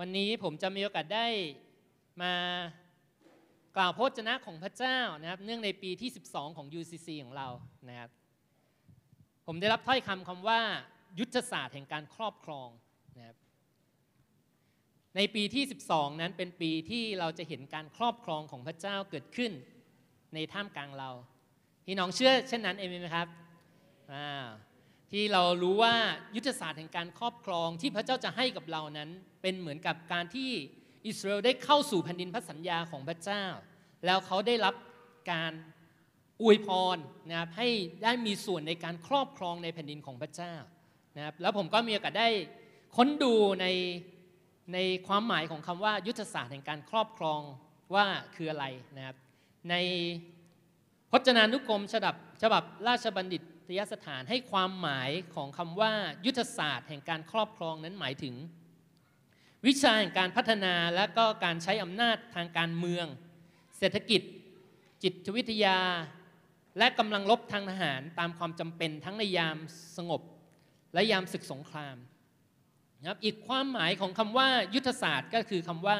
วันนี้ผมจะมีโอกาสได้มากล่าวพระจนะของพระเจ้านะครับ เนื่องในปีที่ 12 ของ UCC ของเรานะครับ ผมได้รับถ้อยคำคำว่า ยุทธศาสตร์แห่งการครอบครองนะครับในปีที่ 12 นั้นเป็นปีที่เราจะเห็นการครอบครองของพระเจ้าเกิดขึ้นในท่ามกลางเรา พี่น้องเชื่อเช่นนั้นเองไหมครับอ่า ที่เรารู้ว่ายุทธศาสตร์แห่งการครอบครองที่พระเจ้าจะให้กับเรานั้น เป็นเหมือนกับการที่อิสราเอลได้เข้าสู่แผ่นดินพระสัญญาของพระเจ้า แล้วเขาได้รับการอวยพรนะครับให้ได้มีส่วนในการครอบครองในแผ่นดินของพระเจ้านะครับแล้วผมก็มีโอกาสได้ค้นดูในในความหมายของคำว่ายุทธศาสตร์แห่งการครอบครองว่าคืออะไรนะครับในพจนานุกรมฉบับฉบับราชบัณฑิต ยสถานให้ความหมายของคำว่ายุทธศาสตร์แห่งการครอบครองนั้นหมายถึง วิชาแห่งการพัฒนาและก็การใช้อำนาจทางการเมือง เศรษฐกิจ จิตวิทยา และกำลังลบทางทหารตามความจำเป็นทั้งในยามสงบ และยามศึกสงครามนะครับอีกความหมายของคำว่ายุทธศาสตร์ก็คือคำว่า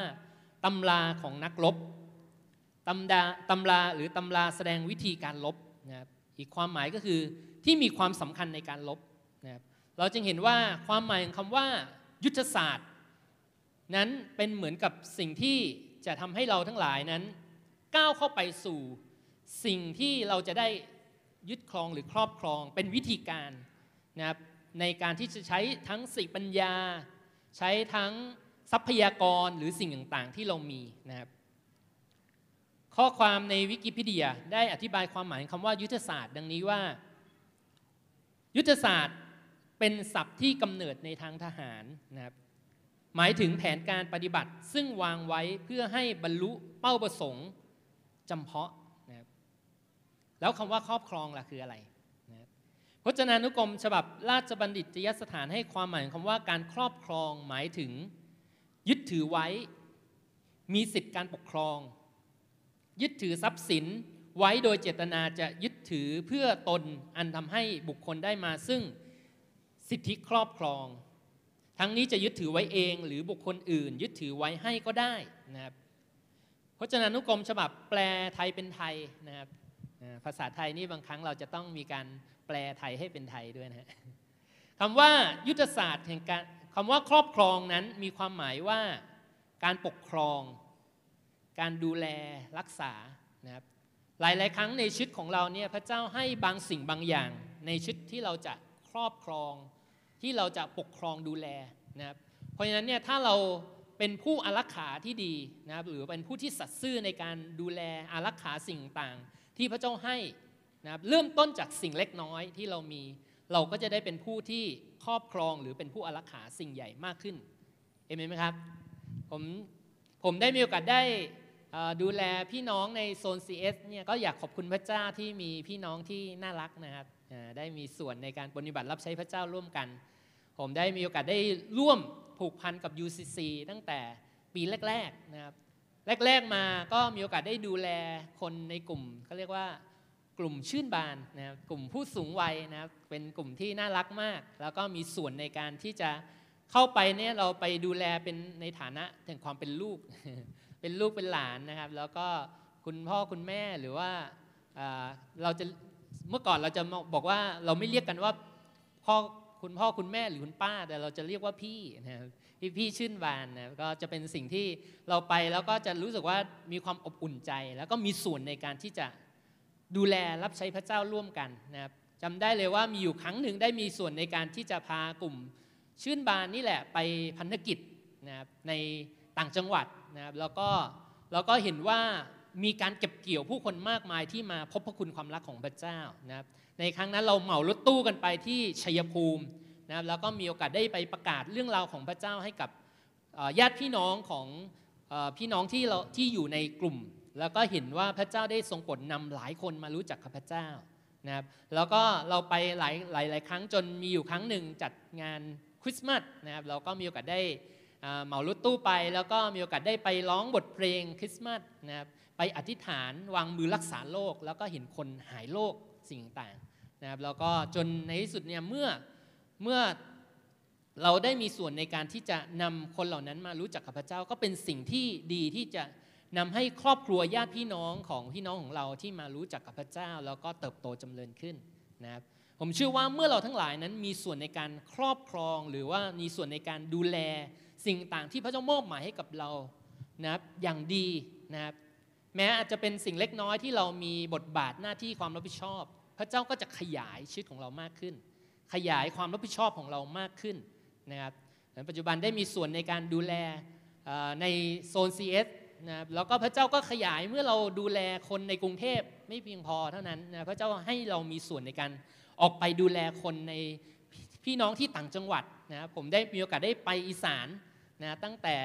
ตำราของนักรบตำดาตำราหรือตำราแสดงวิธีการลบนะครับอีกความหมายก็คือ ที่มีความสำคัญในการลบนะครับเราจึงเห็นว่าความหมายของคำว่า ยุทธศาสตร์ นั้นเป็นเหมือนกับสิ่งที่จะทำให้เราทั้งหลายนั้น ก้าวเข้าไปสู่สิ่งที่เราจะได้ยึดครองหรือครอบครอง เป็นวิธีการนะครับในการที่จะใช้ทั้งสติปัญญา ใช้ทั้งทรัพยากรหรือสิ่งต่างๆ ที่เรามีนะครับข้อความในวิกิพีเดียได้อธิบายความหมายคำว่ายุทธศาสตร์ ดังนี้ว่า ยุทธศาสตร์เป็นศัพท์ที่กำเนิดในทางทหารนะครับหมายถึงแผนการปฏิบัติซึ่งวางไว้เพื่อให้บรรลุเป้าประสงค์จำเพาะนะครับแล้วคำว่าครอบครองล่ะคืออะไรนะครับพจนานุกรมฉบับราชบัณฑิตยสถานให้ความหมายคำว่าการครอบครองหมายถึงยึดถือไว้ มีสิทธิการปกครอง ยึดถือทรัพย์สิน ไว้โดยเจตนาจะยึดถือเพื่อตนอันทำให้บุคคลได้มาซึ่งสิทธิครอบครอง ทั้งนี้จะยึดถือไว้เองหรือบุคคลอื่น ยึดถือไว้ให้ก็ได้นะครับพจนานุกรมฉบับแปลไทยเป็นไทยนะครับภาษาไทยนี่บางครั้งเราจะต้องมีการแปลไทยให้เป็นไทยด้วยนะคำว่ายุทธศาสตร์แห่งการคำว่าครอบครองนั้นมีความหมายว่าการปกครอง การดูแลรักษานะครับ หลาย ๆ ครั้งในชีวิตของเราเนี่ยพระเจ้าให้บางสิ่งบางอย่าง ในชีวิตที่เราจะครอบครองที่เราจะปกครองดูแลนะครับเพราะฉะนั้นเนี่ยถ้าเราเป็นผู้อารักขาที่ดีนะครับหรือเป็นผู้ที่สัตย์ซื่อในการดูแลอารักขาสิ่งต่างที่พระเจ้าให้นะครับเริ่มต้นจากสิ่งเล็กน้อยที่เรามี เราก็จะได้เป็นผู้ที่ครอบครองหรือเป็นผู้อารักขาสิ่งใหญ่มากขึ้นเอเมนไหมครับผมผมได้มีโอกาสได้ ดูแลพี่น้องในโซน CS เนี่ยก็อยากขอบคุณพระเจ้าที่มีพี่น้องที่น่ารักนะครับได้มีส่วนในการปฏิบัติรับใช้พระเจ้าร่วมกัน ผมได้มีโอกาสได้ร่วมผูกพันกับ UCC ตั้งแต่ปีแรกๆนะครับแรกๆมาก็มีโอกาสได้ดูแลคนในกลุ่มเขาเรียกว่ากลุ่มชื่นบานนะครับกลุ่มผู้สูงวัยนะครับเป็นกลุ่มที่น่ารักมาก แล้วก็มีส่วนในการที่จะเข้าไปเนี่ยเราไปดูแลเป็นในฐานะแห่งความเป็นลูก เป็นลูกเป็นหลานนะครับ แล้วก็คุณพ่อคุณแม่หรือว่าเราจะเมื่อก่อนเราจะบอกว่าเราไม่เรียกกันว่าพ่อคุณพ่อคุณแม่หรือคุณป้า แต่เราจะเรียกว่าพี่นะครับพี่พี่ชื่นบานนะก็จะเป็นสิ่งที่เราไปแล้วก็จะรู้สึกว่ามีความอบอุ่นใจ แล้วก็มีส่วนในการที่จะดูแลรับใช้พระเจ้าร่วมกันนะครับจำได้เลยว่ามีอยู่ครั้งหนึ่งได้มีส่วนในการที่จะพากลุ่มชื่นบานนี่แหละไปพันธกิจนะครับในต่างจังหวัด นะครับแล้วก็เราก็เห็นว่ามีการเก็บเกี่ยวผู้คนมากมายที่มาพบพระคุณความรักของพระเจ้านะครับในครั้งนั้นเราเหมารถตู้กันไปที่ชัยภูมินะครับแล้วก็มีโอกาสได้ไปประกาศเรื่องราวของพระเจ้าให้กับญาติพี่น้องของพี่น้องที่เราที่อยู่ในกลุ่ม แล้วก็เห็นว่าพระเจ้าได้ทรงกดนำหลายคนมารู้จักกับพระเจ้านะครับแล้วก็เราไปหลายหลายหลายครั้งจนมีอยู่ครั้งหนึ่งจัดงานคริสต์มาสนะครับเราก็มีโอกาสได้ เหมารถตู้ไปแล้วก็มีโอกาสได้ไปร้องบทเพลงคริสต์มาสนะครับไปอธิษฐานวางมือรักษาโรคแล้วก็เห็นคนหายโรคสิ่งต่างนะครับแล้วก็จนในที่สุดเนี่ยเมื่อเมื่อเราได้มีส่วนในการที่จะนำคนเหล่านั้นมารู้จักกับพระเจ้าก็เป็นสิ่งที่ดีที่จะนำให้ครอบครัวญาติพี่น้องของพี่น้องของเราที่มารู้จักกับพระเจ้า แล้วก็เติบโตจำเริญขึ้นนะครับผมเชื่อว่าเมื่อเราทั้งหลายนั้นมีส่วนในการครอบครองหรือว่ามีส่วนในการดูแล สิ่งต่างที่พระเจ้ามอบหมายให้กับเรานะครับอย่างดีนะครับแม้อาจจะเป็นสิ่งเล็กน้อยที่เรามีบทบาทหน้าที่ความรับผิดชอบ พระเจ้าก็จะขยายชีวิตของเรามากขึ้น ขยายความรับผิดชอบของเรามากขึ้นนะครับปัจจุบันได้มีส่วนในการดูแลในโซน CS นะครับแล้วก็พระเจ้าก็ขยายเมื่อเราดูแลคนในกรุงเทพไม่เพียงพอเท่านั้นนะพระเจ้าให้เรามีส่วนในการออกไปดูแลคนในพี่น้องที่ต่างจังหวัดนะครับผมได้มีโอกาสได้ไปอีสาน นะตั้งแต่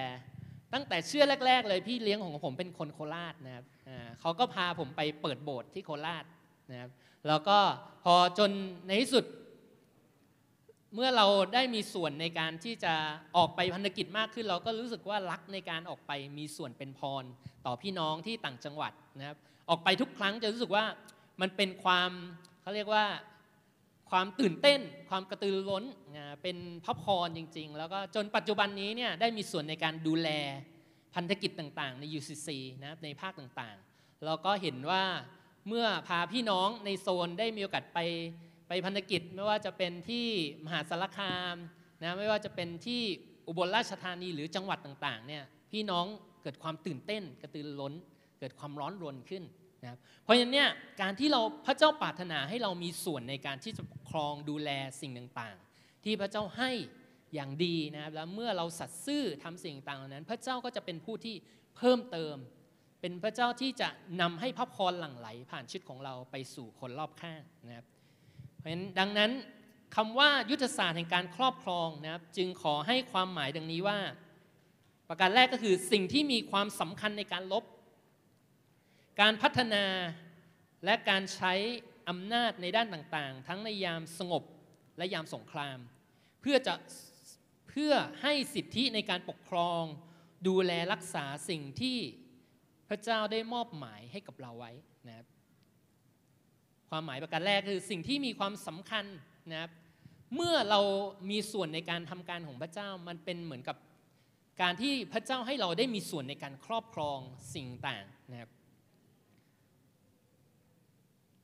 ตั้งแต่เชื่อแรก ๆ เลยพี่เลี้ยงของผมเป็นคนโคราชนะครับเขาก็พาผมไปเปิดโบสถ์ที่โคราชนะครับแล้วก็พอจนในที่สุด เมื่อเราได้มีส่วนในการที่จะออกไปพันธกิจมากขึ้น เราก็รู้สึกว่ารักในการออกไปมีส่วนเป็นพรต่อพี่น้องที่ต่างจังหวัดนะครับออกไปทุกครั้งจะรู้สึกว่ามันเป็นความเขาเรียกว่า ความตื่นเต้น ความกระตือร้นเป็นพระพรจริง ๆ แล้วก็จนปัจจุบันนี้เนี่ยได้มีส่วนในการดูแลพันธกิจต่างๆ ใน UCC นะในภาคต่างๆเราก็เห็นว่าเมื่อพาพี่น้องในโซนได้มีโอกาสไปไปพันธกิจไม่ว่าจะเป็นที่มหาสารคามนะไม่ว่าจะเป็นที่อุบลราชธานีหรือจังหวัดต่างๆเนี่ยพี่น้องเกิดความตื่นเต้นกระตือร้น เกิดความร้อนรนขึ้น นะครับเพราะฉะนั้นเนี่ยการที่เราพระเจ้าปรารถนาให้เรามีส่วนในการที่จะครองดูแลสิ่งต่างๆ ที่พระเจ้าให้อย่างดีนะครับแล้วเมื่อเราสัตย์ซื่อทำสิ่งต่างๆนั้น พระเจ้าก็จะเป็นผู้ที่เพิ่มเติม เป็นพระเจ้าที่จะนำให้พระพรหลั่งไหล ผ่านชีวิตของเราไปสู่คนรอบข้างนะครับ เพราะฉะนั้นดังนั้นคำว่ายุทธศาสตร์แห่งการครอบครองนะครับ จึงขอให้ความหมายดังนี้ว่า ประการแรกก็คือสิ่งที่มีความสำคัญในการลบ การพัฒนาและการใช้อำนาจในด้านต่างๆ ทั้งในยามสงบและยามสงคราม เพื่อจะเพื่อให้สิทธิในการปกครอง ดูแลรักษาสิ่งที่พระเจ้าได้มอบหมายให้กับเราไว้นะครับความหมายประการแรกคือสิ่งที่มีความสำคัญนะครับเมื่อเรามีส่วนในการทำการของพระเจ้ามันเป็นเหมือนกับการที่พระเจ้าให้เราได้มีส่วนในการครอบครองสิ่งต่างนะครับ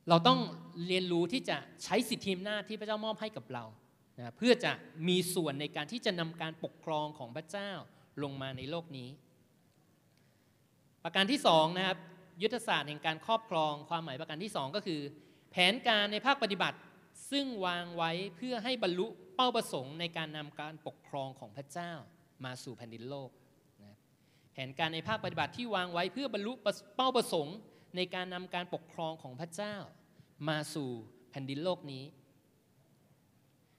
เราต้องเรียนรู้ที่จะใช้สิทธิอำนาจที่พระเจ้ามอบให้กับเรานะเพื่อจะมีส่วนในการที่จะนำการปกครองของพระเจ้าลงมาในโลกนี้ ประการที่สองนะครับยุทธศาสตร์แห่งการครอบครองความหมายประการที่สองก็คือ แผนการในภาคปฏิบัติ ซึ่งวางไว้เพื่อให้บรรลุเป้าประสงค์ในการนำการปกครองของพระเจ้ามาสู่แผ่นดินโลกนะแผนการในภาคปฏิบัติที่วางไว้เพื่อบรรลุเป้าประสงค์ ในการนำการปกครองของพระเจ้า มาสู่แผ่นดินโลกนี้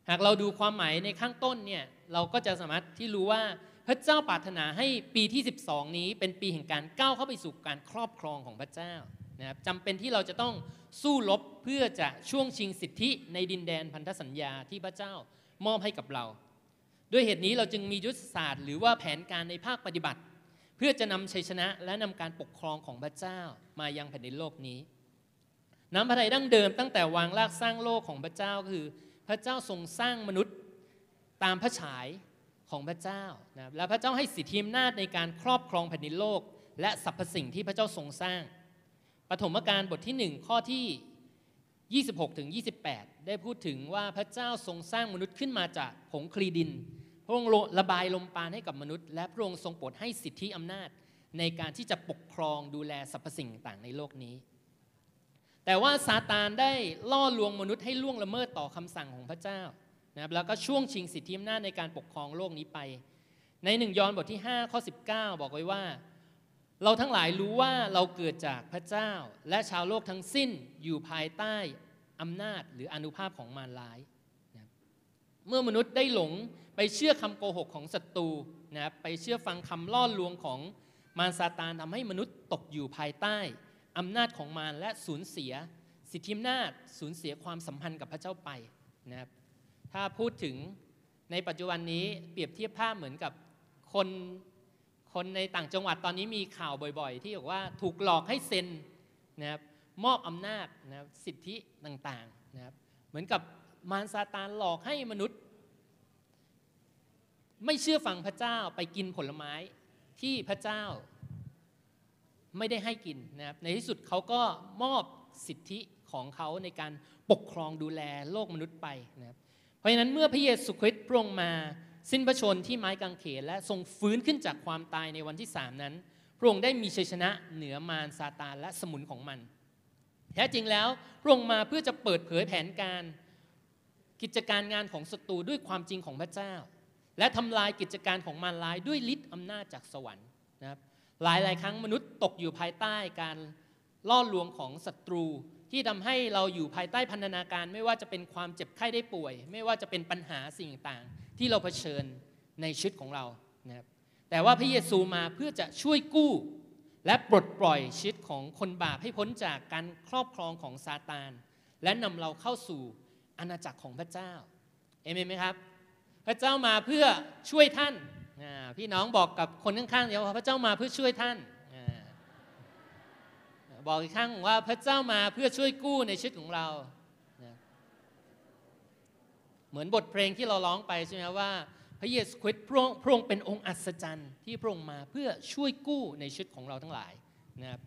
หากเราดูความหมายในข้างต้นเนี่ยเราก็จะสามารถที่รู้ว่าพระเจ้าปรารถนาให้ปีที่ 12 นี้เป็นปีแห่งการก้าวเข้าไปสู่การครอบครองของพระเจ้านะครับจำเป็นที่เราจะต้องสู้รบเพื่อจะช่วงชิงสิทธิในดินแดนพันธสัญญาที่พระเจ้ามอบให้กับเรา ด้วยเหตุนี้เราจึงมียุทธศาสตร์ หรือว่าแผนการในภาคปฏิบัติ เพื่อจะนำชัยชนะและนำการปกครองของพระเจ้ามายังแผ่นดินโลกนี้ น้ำพระทัยดั้งเดิมตั้งแต่วางรากสร้างโลกของพระเจ้าคือ พระเจ้าทรงสร้างมนุษย์ตามพระฉายของพระเจ้านะและพระเจ้าให้สิทธิอำนาจในการครอบครองแผ่นดินโลก และสรรพสิ่งที่พระเจ้าทรงสร้าง ปฐมกาลบทที่ 1 ข้อที่ 26ถึง28 ได้พูดถึงว่าพระเจ้าทรงสร้างมนุษย์ขึ้นมาจากผงคลีดิน พระองค์ระบายลมปรานให้กับมนุษย์ และพระองค์ทรงโปรดให้สิทธิอำนาจในการที่จะปกครองดูแลสรรพสิ่งต่างในโลกนี้ แต่ว่าซาตานได้ล่อลวงมนุษย์ให้ล่วงละเมิดต่อคำสั่งของพระเจ้านะครับแล้วก็ช่วงชิงสิทธิอำนาจในการปกครองโลกนี้ไป ในหนึ่งยอห์นบทที่5ข้อ19 บอกไว้ว่า เราทั้งหลายรู้ว่าเราเกิดจากพระเจ้า และชาวโลกทั้งสิ้นอยู่ภายใต้อำนาจหรืออนุภาพของมารร้ายนะเมื่อมนุษย์ได้หลง ไปเชื่อคำโกหกของศัตรูนะไปเชื่อฟังคำล่อลวงของมารซาตานทำให้มนุษย์ตกอยู่ภายใต้อำนาจของมารและสูญเสีย สิทธิอำนาจสูญเสียความสัมพันธ์กับพระเจ้าไปนะครับถ้าพูดถึงในปัจจุบันนี้เปรียบเทียบภาพเหมือนกับคนคนในต่างจังหวัดตอนนี้มีข่าวบ่อยๆ ที่บอกว่าถูกหลอกให้เซ็นนะครับมอบอำนาจนะครับสิทธิต่างๆนะครับเหมือนกับมารซาตานหลอกให้มนุษย์ ไม่เชื่อฟังพระเจ้าไปกินผลไม้ที่พระเจ้าไม่ได้ให้กินนะครับในที่สุดเขาก็มอบสิทธิของเขาในการปกครองดูแลโลกมนุษย์ไปนะครับเพราะฉะนั้นเมื่อพระเยซูคริสต์พระองค์มาสิ้นพระชนที่ไม้กางเขนและทรงฟื้นขึ้นจากความตายในวันที่สามนั้น พระองค์ได้มีชัยชนะเหนือมารซาตานและสมุนของมัน แท้จริงแล้วพระองค์มาเพื่อจะเปิดเผยแผนการ กิจการงานของศัตรูด้วยความจริงของพระเจ้า และทำลายกิจการของมารร้ายด้วยฤทธิ์อำนาจจากสวรรค์นะครับหลายหลายครั้งมนุษย์ตกอยู่ภายใต้การล่อลวงของศัตรู ที่ทำให้เราอยู่ภายใต้พันธนาการ ไม่ว่าจะเป็นความเจ็บไข้ได้ป่วย ไม่ว่าจะเป็นปัญหาสิ่งต่างๆที่เราเผชิญในชีวิตของเรานะครับแต่ว่าพระเยซูมาเพื่อจะช่วยกู้ และปลดปล่อยชีวิตของคนบาปให้พ้นจากการครอบครองของซาตาน และนำเราเข้าสู่อาณาจักรของพระเจ้าเอเมนไหมครับ พระเจ้ามาเพื่อช่วยท่าน พี่น้องบอกกับคนข้างๆเดี๋ยวพระเจ้ามาเพื่อช่วยท่าน บอกอีกครั้งว่าพระเจ้ามาเพื่อช่วยกู้ในชีวิตของเรา เหมือนบทเพลงที่เราร้องไปใช่ไหมว่า พระเยซูคริสต์พระองค์เป็นองค์อัศจรรย์ที่พระองค์มาเพื่อช่วยกู้ในชีวิตของเราทั้งหลายนะครับ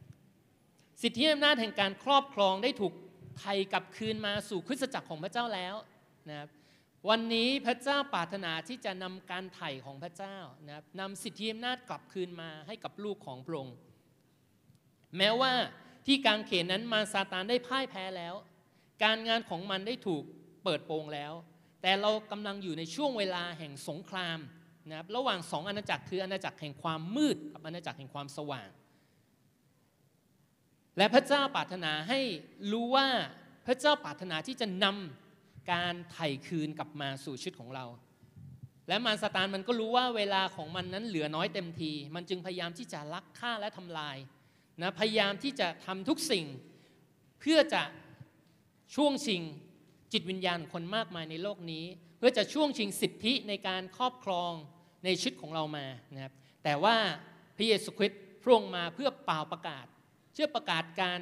สิทธิอำนาจแห่งการครอบครองได้ถูกไทยกลับคืนมาสู่คริสตจักรของพระเจ้าแล้วนะครับ วันนี้พระเจ้าปรารถนาที่จะนำการไถ่ของพระเจ้านะครับนำสิทธิอำนาจกลับคืนมาให้กับลูกของพระองค์แม้ว่าที่กางเขนนั้นมาซาตานได้พ่ายแพ้แล้ว การงานของมันได้ถูกเปิดโปงแล้ว แต่เรากำลังอยู่ในช่วงเวลาแห่งสงครามนะครับระหว่างสองอาณาจักรคืออาณาจักรแห่งความมืดกับอาณาจักรแห่งความสว่าง และพระเจ้าปรารถนาให้รู้ว่าพระเจ้าปรารถนาที่จะนำ การไถ่คืนกลับมาสู่ชีวิตของเรา และมารซาตานมันก็รู้ว่าเวลาของมันนั้นเหลือน้อยเต็มที มันจึงพยายามที่จะลักฆ่าและทำลายนะพยายามที่จะทำทุกสิ่ง เพื่อจะช่วงชิงจิตวิญญาณคนมากมายในโลกนี้ เพื่อจะช่วงชิงสิทธิในการครอบครองในชีวิตของเรามานะครับแต่ว่าพระเยซูคริสต์พระองค์มาเพื่อเป่าประกาศ เชื่อประกาศการ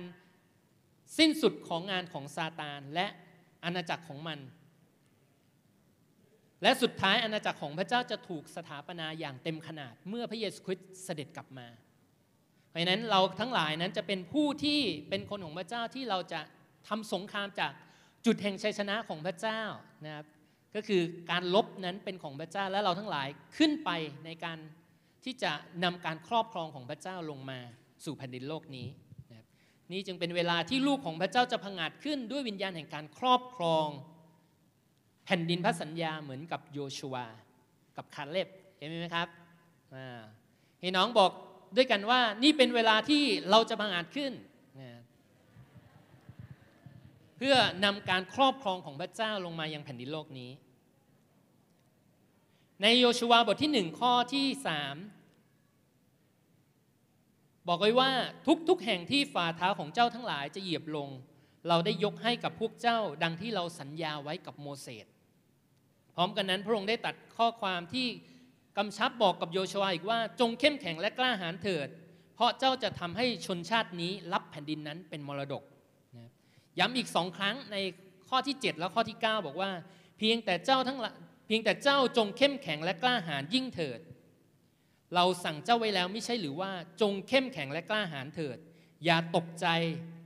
สิ้นสุดของงานของซาตานและ อาณาจักรของมัน และสุดท้ายอาณาจักรของพระเจ้าจะถูกสถาปนาอย่างเต็มขนาด เมื่อพระเยซูคริสต์เสด็จกลับมา เพราะฉะนั้นเราทั้งหลายนั้นจะเป็นผู้ที่เป็นคนของพระเจ้าที่เราจะทำสงครามจากจุดแห่งชัยชนะของพระเจ้านะครับก็คือการลบนั้นเป็นของพระเจ้าและเราทั้งหลายขึ้นไปในการที่จะนำการครอบครองของพระเจ้าลงมาสู่แผ่นดินโลกนี้ นี่จึงเป็นเวลาที่ลูกของพระเจ้าจะพังอาจขึ้นด้วยวิญญาณแห่งการครอบครอง แผ่นดินพระสัญญาเหมือนกับโยชัวกับคาเล็บเห็นไหมครับให้น้องบอกด้วยกันว่านี่เป็นเวลาที่เราจะบังอาจขึ้น เพื่อนำการครอบครองของพระเจ้าลงมายังแผ่นดินโลกนี้ ในโยชูวบทที่หนึ่งข้อที่สาม บอกไว้ว่าทุกๆแห่งที่ฝ่าเท้าของเจ้าทั้งหลายจะเหยียบลง เราได้ยกให้กับพวกเจ้า ดังที่เราสัญญาไว้กับโมเสสพร้อมกันนั้นพระองค์ได้ตัดข้อความที่กำชับบอกกับโยชวาอีกว่าจงเข้มแข็งและกล้าหาญเถิด เพราะเจ้าจะทำให้ชนชาตินี้รับแผ่นดินนั้นเป็นมรดกย้ำอีกสองครั้งในข้อที่ 7 และข้อที่ 9 บอกว่า เพียงแต่เจ้าทั้งเพียงแต่เจ้าจงเข้มแข็งและกล้าหาญยิ่งเถิด เราสั่งเจ้าไว้แล้วไม่ใช่หรือว่าจงเข้มแข็งและกล้าหาญเถิด อย่าตกใจ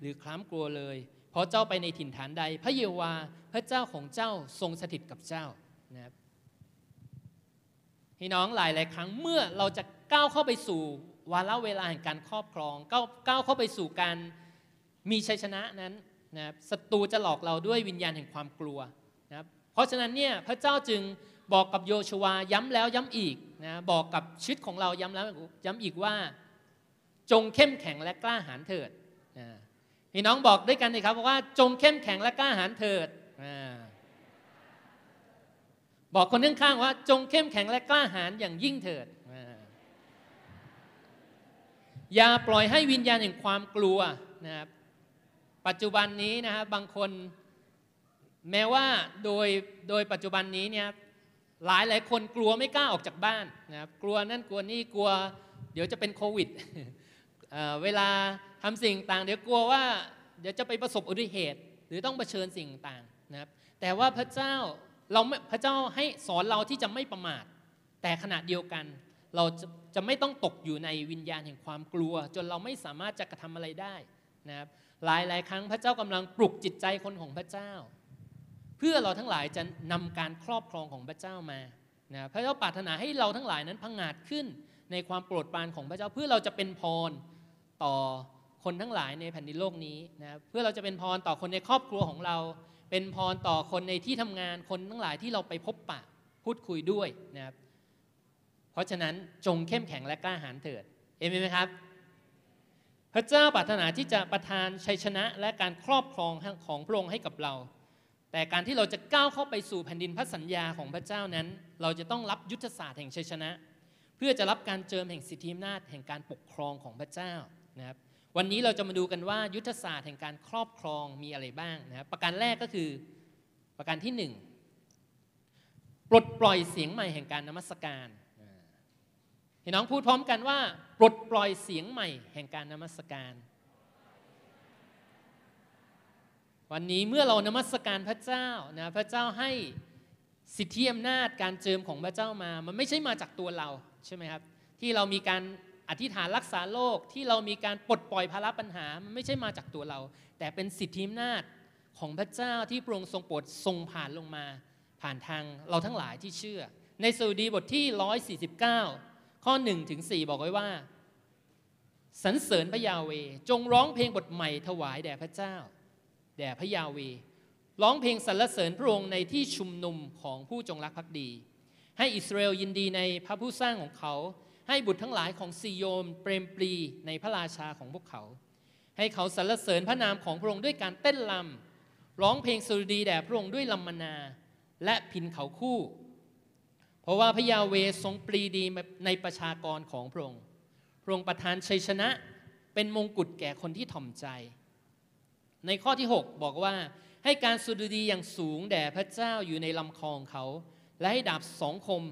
หรือคล้ามกลัวเลย เพราะเจ้าไปในถิ่นฐานใด พระเยาวาพระเจ้าของเจ้าทรงสถิตกับเจ้านะครับพี่น้องหลายหลายครั้งเมื่อเราจะก้าวเข้าไปสู่วาระเวลาแห่งการครอบครองก้าวก้าวเข้าไปสู่การมีชัยชนะนั้นนะครับศัตรูจะหลอกเราด้วยวิญญาณแห่งความกลัวนะครับเพราะฉะนั้นเนี่ยพระเจ้าจึง บอกกับโยชวาย้ำแล้วย้ำอีกนะบอกกับชีวิตของเราย้ำแล้วย้ำอีกว่า จงเข้มแข็งและกล้าหาญเถิดพี่น้องบอกด้วยกันเลยครับว่าจงเข้มแข็งและกล้าหาญเถิดบอกคนข้างๆว่า จงเข้มแข็งและกล้าหาญอย่างยิ่งเถิดอย่าปล่อยให้วิญญาณแห่งความกลัวนะครับปัจจุบันนี้นะครับบางคนแม้ว่าโดยโดยปัจจุบันนี้เนี่ย หลายหลายคนกลัวไม่กล้าออกจากบ้านนะครับกลัวนั่นกลัวนี่กลัว เดี๋ยวจะเป็นโควิดเวลาทำสิ่งต่างเดี๋ยวกลัวว่าเดี๋ยวจะไปประสบอุบัติเหตุ หรือต้องเผชิญสิ่งต่างนะครับแต่ว่าพระเจ้าเราพระเจ้าให้สอนเราที่จะไม่ประมาท แต่ขณะเดียวกัน เราจะจะไม่ต้องตกอยู่ในวิญญาณแห่งความกลัว จนเราไม่สามารถจะกระทำอะไรได้นะครับหลายหลายครั้งพระเจ้ากำลังปลุกจิตใจคนของพระเจ้า เพื่อเราทั้งหลายจะนำการครอบครองของพระเจ้ามานะพระเจ้าปรารถนาให้เราทั้งหลายนั้นพังงาดขึ้นในความโปรดปรานของพระเจ้าเพื่อเราจะเป็นพรต่อคนทั้งหลายในแผ่นดินโลกนี้นะเพื่อเราจะเป็นพรต่อคนในครอบครัวของเรา เป็นพรต่อคนในที่ทำงานคนทั้งหลายที่เราไปพบปะพูดคุยด้วยนะครับเพราะฉะนั้นจงเข้มแข็งและกล้าหาญเถิดเอเมนไหมครับ พระเจ้าปรารถนาที่จะประทานชัยชนะและการครอบครองของพระองค์ให้กับเรา แต่การที่เราจะก้าวเข้าไปสู่แผ่นดินพระสัญญาของพระเจ้านั้น เราจะต้องรับยุทธศาสตร์แห่งชัยชนะ เพื่อจะรับการเจิมแห่งสิทธิอำนาจแห่งการปกครองของพระเจ้านะครับวันนี้เราจะมาดูกันว่ายุทธศาสตร์แห่งการครอบครองมีอะไรบ้างนะครับประการแรกก็คือประการที่หนึ่งปลดปล่อยเสียงใหม่แห่งการนมัสการพี่น้องพูดพร้อมกันว่า ปลดปล่อยเสียงใหม่แห่งการนมัสการ วันนี้เมื่อเรานมัสการพระเจ้านะพระเจ้าให้สิทธิอำนาจการเจิมของพระเจ้ามา มันไม่ใช่มาจากตัวเราใช่ไหมครับ ที่เรามีการอธิษฐานรักษาโรคที่เรามีการปลดปล่อยภาระปัญหา มันไม่ใช่มาจากตัวเรา แต่เป็นสิทธิอำนาจของพระเจ้าที่พระองค์ทรงโปรดทรงผ่านลงมา ผ่านทางเราทั้งหลายที่เชื่อ ในสุดีบทที่ 149 ข้อ1ถึง4บอกไว้ว่าสรรเสริญพระยาเว จงร้องเพลงบทใหม่ถวายแด่พระเจ้า แด่พระยาเวร้องเพลงสรรเสริญพระองค์ในที่ชุมนุมของผู้จงรักภักดี ให้อิสราเอลยินดีในพระผู้สร้างของเขา ให้บุตรทั้งหลายของซีโยมเปรมปรีในพระราชาของพวกเขา ให้เขาสรรเสริญพระนามของพระองค์ด้วยการเต้นลำร้องเพลงสุรดีแด่พระองค์ด้วยลำมนา และพินเขาคู่ เพราะว่าพระยาเวทรงปรีดีในประชากรของพระองค์พระองค์ประทานชัยชนะเป็นมงกุฎแก่คนที่ถ่อมใจ ในข้อที่ 6 บอกว่าให้การสุรดีอย่างสูงแด่พระเจ้าอยู่ในลำคอของเขา และให้ดาบสองคม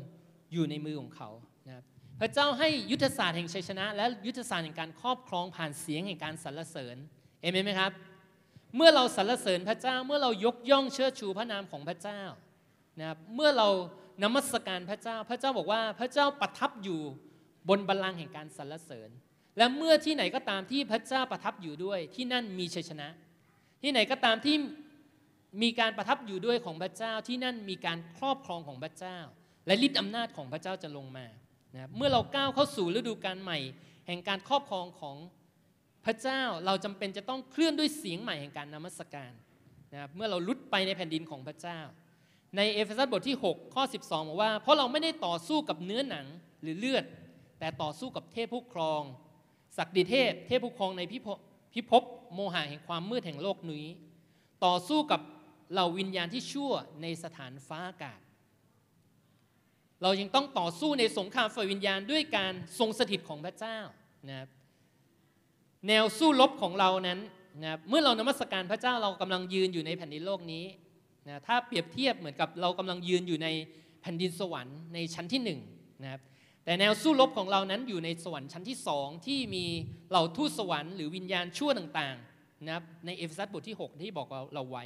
อยู่ในมือของเขานะครับพระเจ้าให้ยุทธศาสตร์แห่งชัยชนะ และยุทธศาสตร์แห่งการครอบครองผ่านเสียงแห่งการสรรเสริญเอเมนไหมครับ เมื่อเราสรรเสริญพระเจ้าเมื่อเรายกย่องเชิดชูพระนามของพระเจ้านะครับเมื่อเรานมัสการพระเจ้า พระเจ้าบอกว่าพระเจ้าประทับอยู่บนบัลลังก์แห่งการสรรเสริญ และเมื่อที่ไหนก็ตามที่พระเจ้าประทับอยู่ด้วยที่นั่นมีชัยชนะ ที่ไหนก็ตามที่มีการประทับอยู่ด้วยของพระเจ้าที่นั่นมีการครอบครองของพระเจ้า และฤทธิอำนาจของพระเจ้าจะลงมานะเมื่อเราก้าวเข้าสู่ฤดูกาลใหม่ แห่งการครอบครองของพระเจ้าเราจำเป็นจะต้องเคลื่อนด้วยเสียงใหม่แห่งการนมัสการนะเมื่อเราลุดไปในแผ่นดินของพระเจ้า ในเอเฟซัสบทที่ 6 ข้อ 12บอกว่า เพราะเราไม่ได้ต่อสู้กับเนื้อหนังหรือเลือด แต่ต่อสู้กับเทพผู้ครอง ศักดิเทพ เทพผู้ครองในพิภพ โมหะแห่งความมืดแห่งโลกนี้ ต่อสู้กับเหล่าวิญญาณที่ชั่วในสถานฟ้าอากาศ เรายังต้องต่อสู้ในสงครามฝ่ายวิญญาณด้วยการทรงสถิตของพระเจ้านะครับแนวสู้รบของเรานั้นนะเมื่อเรานมัสการพระเจ้าเรากำลังยืนอยู่ในแผ่นดินโลกนี้นะถ้าเปรียบเทียบเหมือนกับเรากำลังยืนอยู่ในแผ่นดินสวรรค์ในชั้นที่หนึ่งนะครับ แต่แนวสู้รบของเรานั้นอยู่ในสวรรค์ชั้นที่สองที่มีเหล่าทูตสวรรค์หรือวิญญาณชั่วต่างๆนะครับในเอเฟซัสบทที่ 6 ที่บอกเราเราไว้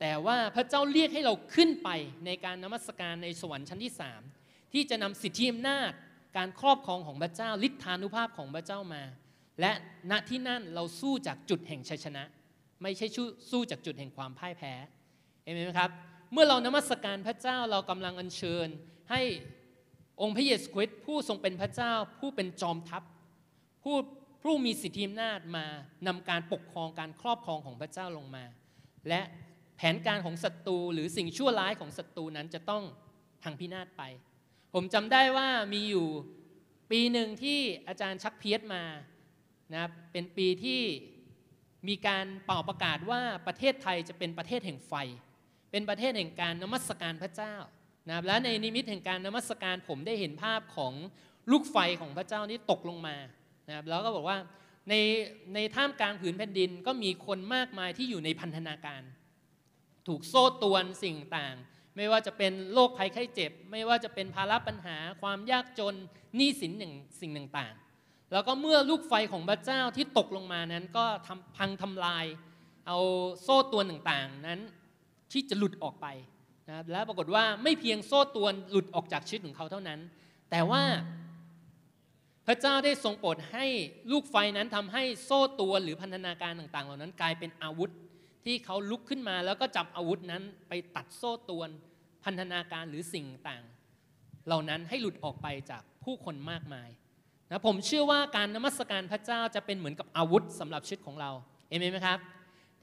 แต่ว่าพระเจ้าเรียกให้เราขึ้นไปในการนมัสการในสวรรค์ชั้นที่สามที่จะนำสิทธิอำนาจการครอบครองของพระเจ้าฤทธานุภาพของพระเจ้ามา และณที่นั่นเราสู้จากจุดแห่งชัยชนะ ไม่ใช่สู้จากจุดแห่งความพ่ายแพ้เห็นไหมครับเมื่อเรานมัสการพระเจ้าเรากำลังอัญเชิญให้ องค์พระเยซูคริสต์ผู้ทรงเป็นพระเจ้า ผู้เป็นจอมทัพ ผู้ผู้มีสิทธิอำนาจมานำการปกครองการครอบครองของพระเจ้าลงมา และแผนการของศัตรูหรือสิ่งชั่วร้ายของศัตรูนั้นจะต้องพังพินาศไป ผมจำได้ว่ามีอยู่ปีหนึ่งที่อาจารย์ชักเพียรมานะเป็นปีที่มีการเป่าประกาศว่าประเทศไทยจะเป็นประเทศแห่งไฟ เป็นประเทศแห่งการนมัสการพระเจ้า นะและในนิมิตแห่งการนมัสการผมได้เห็นภาพของลูกไฟของพระเจ้านี้ตกลงมานะครับแล้วก็บอกว่าในในท่ามกลางผืนแผ่นดินก็มีคนมากมายที่อยู่ในพันธนาการ ถูกโซ่ตวนสิ่งต่าง ไม่ว่าจะเป็นโรคภัยไข้เจ็บ ไม่ว่าจะเป็นภาระปัญหา ความยากจนหนี้สินหนึ่งสิ่งต่างๆ แล้วก็เมื่อลูกไฟของพระเจ้าที่ตกลงมานั้นก็ทำพังทำลาย เอาโซ่ตัวต่างๆนั้นที่จะหลุดออกไป นะครับและปรากฏว่าไม่เพียงโซ่ตรวนหลุดออกจากชีวิตของเขาเท่านั้น แต่ว่าพระเจ้าได้ทรงโปรดให้ลูกไฟนั้นทำให้โซ่ตรวหรือพันธนาการต่างๆ เหล่านั้นกลายเป็นอาวุธที่เขาลุกขึ้นมาแล้วก็จับอาวุธนั้นไปตัดโซ่ตรวนพันธนาการหรือสิ่งต่าง เหล่านั้นให้หลุดออกไปจากผู้คนมากมายนะผมเชื่อว่าการนมัสการพระเจ้าจะเป็นเหมือนกับอาวุธสำหรับชีวิตของเราเอเมนไหมครับ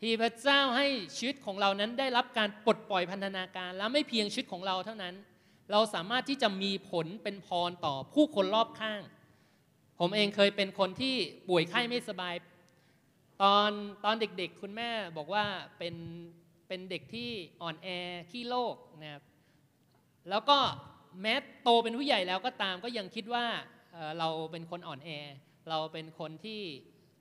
ที่พระเจ้าให้ชีวิตของเรานั้นได้รับการปลดปล่อยพันธนาการ แล้วไม่เพียงชีวิตของเราเท่านั้น เราสามารถที่จะมีผลเป็นพรต่อผู้คนรอบข้าง ผมเองเคยเป็นคนที่ป่วยไข้ไม่สบาย ตอนตอนเด็กๆ คุณแม่บอกว่าเป็นเป็นเด็กที่อ่อนแอขี้โรคนะครับแล้วก็แม้โตเป็นผู้ใหญ่แล้วก็ตามก็ยังคิดว่าเราเป็นคนอ่อนแอ เราเป็นคนที่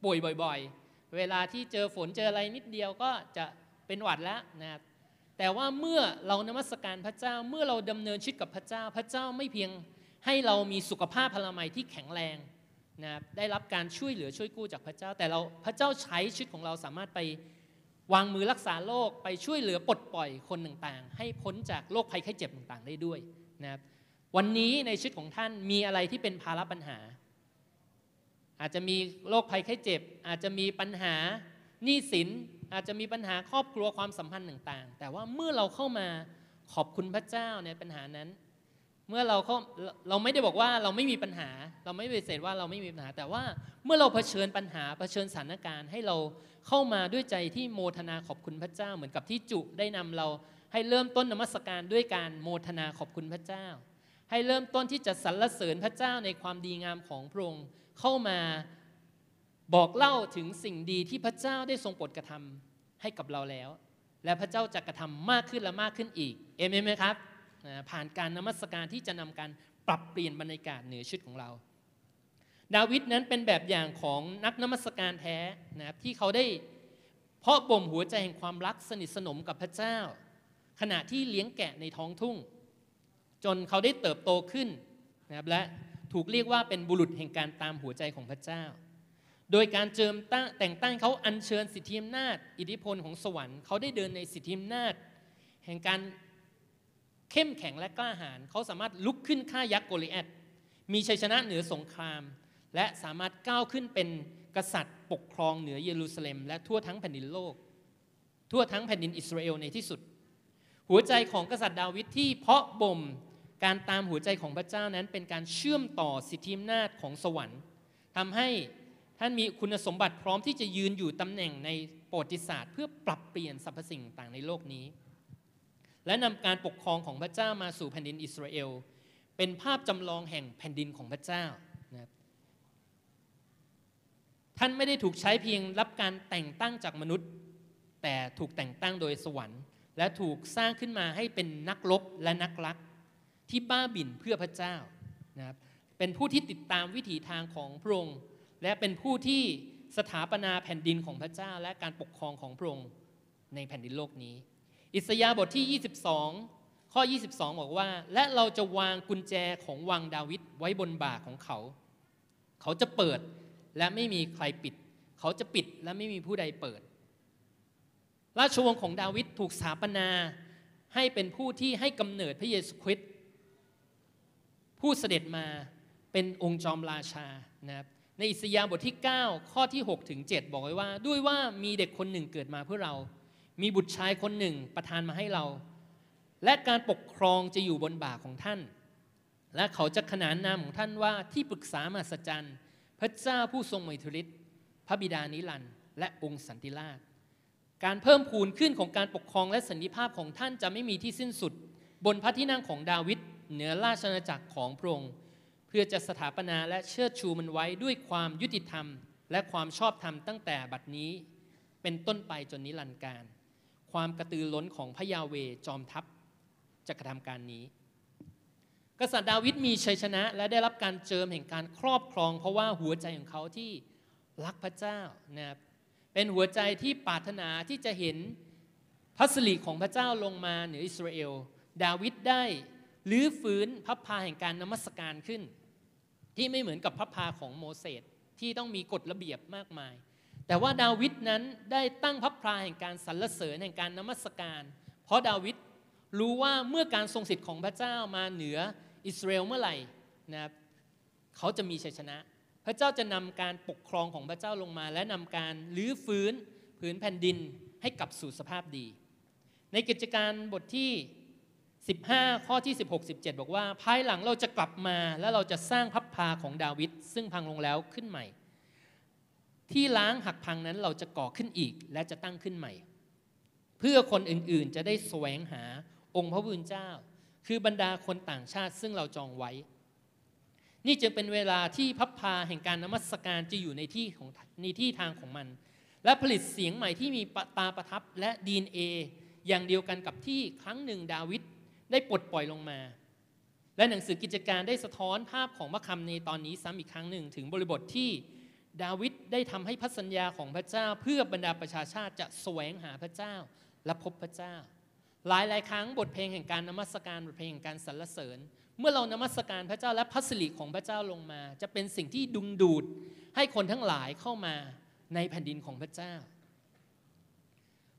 ป่วยบ่อยๆ เวลาที่เจอฝนเจออะไรนิดเดียวก็จะเป็นหวัดแล้วนะครับแต่ว่าเมื่อเรานมัสการพระเจ้าเมื่อเราดำเนินชีวิตกับพระเจ้า พระเจ้าไม่เพียงให้เรามีสุขภาพพลามัยที่แข็งแรงนะครับได้รับการช่วยเหลือช่วยกู้จากพระเจ้า แต่เราพระเจ้าใช้ชีวิตของเราสามารถไปวางมือรักษาโรคไปช่วยเหลือปลดปล่อยคนต่างๆ ให้พ้นจากโรคภัยไข้เจ็บต่างๆ ได้ด้วยนะครับวันนี้ในชีวิตของท่านมีอะไรที่เป็นภาระปัญหา อาจจะมีโรคภัยไข้เจ็บ อาจจะมีปัญหาหนี้สิน อาจจะมีปัญหาครอบครัวความสัมพันธ์ต่างๆ แต่ว่าเมื่อเราเข้ามาขอบคุณพระเจ้าในปัญหานั้น เมื่อเราเขาเราไม่ได้บอกว่าเราไม่มีปัญหา เราไม่ปฏิเสธว่าเราไม่มีปัญหา แต่ว่าเมื่อเราเผชิญปัญหาเผชิญสถานการณ์ ให้เราเข้ามาด้วยใจที่โมทนาขอบคุณพระเจ้า เหมือนกับที่จุได้นำเราให้เริ่มต้นนมัสการด้วยการโมทนาขอบคุณพระเจ้า ให้เริ่มต้นที่จะสรรเสริญพระเจ้าในความดีงามของพระองค์ เข้ามาบอกเล่าถึงสิ่งดีที่พระเจ้าได้ทรงโปรดกระทำให้กับเราแล้ว และพระเจ้าจะกระทำมากขึ้นและมากขึ้นอีกเอเมนไหมครับผ่านการนมัสการที่จะนำการปรับเปลี่ยนบรรยากาศเหนือชุดของเรา ดาวิดนั้นเป็นแบบอย่างของนักนมัสการแท้นะครับที่เขาได้เพาะบ่มหัวใจแห่งความรักสนิทสนมกับพระเจ้า ขณะที่เลี้ยงแกะในท้องทุ่ง จนเขาได้เติบโตขึ้นนะครับและ ถูกเรียกว่าเป็นบุรุษแห่งการตามหัวใจของพระเจ้า โดยการเจิมตั้งแต่งตั้งเขาอัญเชิญสิทธิอำนาจ อิทธิพลของสวรรค์เขาได้เดินในสิทธิอำนาจ แห่งการเข้มแข็งและกล้าหาญเขาสามารถลุกขึ้นฆ่ายักษ์โกลิแอตมีชัยชนะเหนือสงคราม และสามารถก้าวขึ้นเป็นกษัตริย์ปกครองเหนือเยรูซาเล็ม และทั่วทั้งแผ่นดินโลก ทั่วทั้งแผ่นดินอิสราเอลในที่สุด หัวใจของกษัตริย์ดาวิดที่เพาะบ่ม การตามหัวใจของพระเจ้านั้นเป็นการเชื่อมต่อสิทธิอำนาจของสวรรค์ทำให้ท่านมีคุณสมบัติพร้อมที่จะยืนอยู่ตำแหน่งในประวัติศาสตร์ เพื่อปรับเปลี่ยนสรรพสิ่งต่างในโลกนี้ และนำการปกครองของพระเจ้ามาสู่แผ่นดินอิสราเอล เป็นภาพจำลองแห่งแผ่นดินของพระเจ้านะครับท่านไม่ได้ถูกใช้เพียงรับการแต่งตั้งจากมนุษย์ แต่ถูกแต่งตั้งโดยสวรรค์ และถูกสร้างขึ้นมาให้เป็นนักรบและนักรัก ที่บ้าบินเพื่อพระเจ้านะครับเป็นผู้ที่ติดตามวิถีทางของพระองค์และเป็นผู้ที่สถาปนาแผ่นดินของพระเจ้า และการปกครองของพระองค์ในแผ่นดินโลกนี้ อิสยาห์บทที่ 22 ข้อ 22 บอกว่า และเราจะวางกุญแจของวังดาวิดไว้บนบ่าของเขา เขาจะเปิดและไม่มีใครปิด เขาจะปิดและไม่มีผู้ใดเปิด ราชวงศ์ของดาวิดถูกสถาปนาให้เป็นผู้ที่ให้กำเนิดพระเยซูคริสต์ ผู้เสด็จมาเป็นองค์จอมราชานะครับในอิสยาห์บทที่ 9 ข้อที่6ถึง7บอกไว้ว่า ด้วยว่ามีเด็กคนหนึ่งเกิดมาเพื่อเรา มีบุตรชายคนหนึ่งประทานมาให้เรา และการปกครองจะอยู่บนบ่าของท่าน และเขาจะขนานนามของท่านว่าที่ปรึกษามาสจันพระเจ้าผู้ทรงมิทริตพระบิดานิรันดร์และองค์สันติราช การเพิ่มพูนขึ้นของการปกครองและสันติภาพของท่านจะไม่มีที่สิ้นสุด บนพระที่นั่งของดาวิด เหนือราชอาณาจักรของพระองค์เพื่อจะสถาปนาและเชิดชูมันไว้ด้วยความยุติธรรม และความชอบธรรมตั้งแต่บัดนี้ เป็นต้นไปจนนิรันดร์การ ความกระตือร้นของพระยาเวจอมทัพจะกระทำการนี้ กษัตริย์ดาวิดมีชัยชนะ และได้รับการเจิมแห่งการครอบครอง เพราะว่าหัวใจของเขาที่รักพระเจ้านะครับเป็นหัวใจที่ปรารถนาที่จะเห็นพระสิริของพระเจ้าลงมาเหนืออิสราเอล ดาวิดได้ หรือฟื้นพระพาแห่งการนมัสการขึ้น ที่ไม่เหมือนกับพระพาของโมเสสที่ต้องมีกฎระเบียบมากมาย แต่ว่าดาวิดนั้นได้ตั้งพระพาแห่งการสรรเสริญแห่งการนมัสการ เพราะดาวิดรู้ว่าเมื่อการทรงสิทธิ์ของพระเจ้ามาเหนืออิสราเอลเมื่อไหร่นะครับเขาจะมีชัยชนะ พระเจ้าจะนำการปกครองของพระเจ้าลงมา และนำการลื้อฟื้นผืนแผ่นดินให้กลับสู่สภาพดี ในกิจการบทที่ 15 ข้อที่ 16 17 บอกว่า ภายหลังเราจะกลับมาและเราจะสร้างพับพาของดาวิดซึ่งพังลงแล้วขึ้นใหม่ ที่ล้างหักพังนั้นเราจะก่อขึ้นอีกและจะตั้งขึ้นใหม่ เพื่อคนอื่นๆจะได้แสวงหาองค์พระผู้เจ้า คือบรรดาคนต่างชาติซึ่งเราจองไว้ นี่จึงเป็นเวลาที่พับพาแห่งการนมัสการจะอยู่ในที่ของในที่ทางของมัน และผลิตเสียงใหม่ที่มีตาประทับและดีนเออย่างเดียวกันกับที่ครั้งหนึ่งดาวิด ได้ปลดปล่อยลงมา และหนังสือกิจการได้สะท้อนภาพของพระคำในตอนนี้ซ้ำอีกครั้งหนึ่ง ถึงบริบทที่ดาวิดได้ทำให้พันสัญญาของพระเจ้า เพื่อบรรดาประชาชาติจะแสวงหาพระเจ้าและพบพระเจ้า หลายหลายครั้งบทเพลงแห่งการนมัสการบทเพลงแห่งการสรรเสริญ เมื่อเรานมัสการพระเจ้าและพัสริของพระเจ้าลงมา จะเป็นสิ่งที่ดึงดูดให้คนทั้งหลายเข้ามาในแผ่นดินของพระเจ้า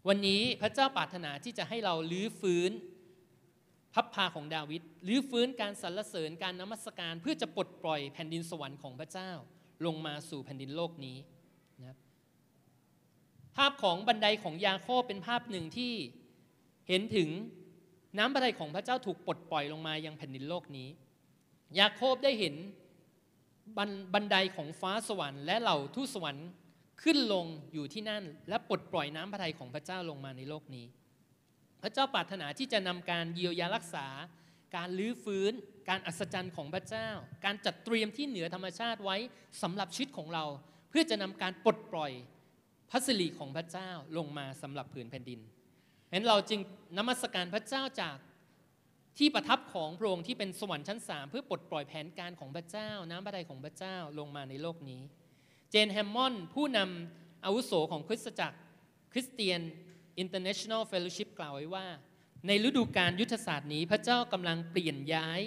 วันนี้พระเจ้าปรารถนาที่จะให้เราลื้อฟื้น พับพาของดาวิดหรือฟื้นการสรรเสริญการนมัสการเพื่อจะปลดปล่อยแผ่นดินสวรรค์ของพระเจ้าลงมาสู่แผ่นดินโลกนี้นะภาพของบันไดของยาโคบเป็นภาพหนึ่งที่เห็นถึงน้ำพระทัยของพระเจ้าถูกปลดปล่อยลงมายังแผ่นดินโลกนี้ ยาโคบได้เห็นบันไดของฟ้าสวรรค์และเหล่าทูตสวรรค์ขึ้นลงอยู่ที่นั่น และปลดปล่อยน้ำพระทัยของพระเจ้าลงมาในโลกนี้ ระเจ้าปรารถนาที่จะนำการเยียวยารักษา การลื้อฟื้น การอัศจรรย์ของพระเจ้า การจัดเตรียมที่เหนือธรรมชาติไว้สำหรับชีวิตของเรา เพื่อจะนำการปลดปล่อยพระสิริของพระเจ้าลงมาสำหรับผืนแผ่นดินเห็นเราจึงนมัสการพระเจ้าจากที่ประทับของพระองค์ที่เป็นสวรรค์ชั้นสามเพื่อปลดปล่อยแผนการของพระเจ้า น้ำพระทัยของพระเจ้าลงมาในโลกนี้ เจนแฮมมอนผู้นำอาวุโสของคริสตจักรคริสเตียน International Fellowship กล่าวไว้ว่า ในฤดูการยุทธศาสตร์นี้พระเจ้ากำลังเปลี่ยนย้าย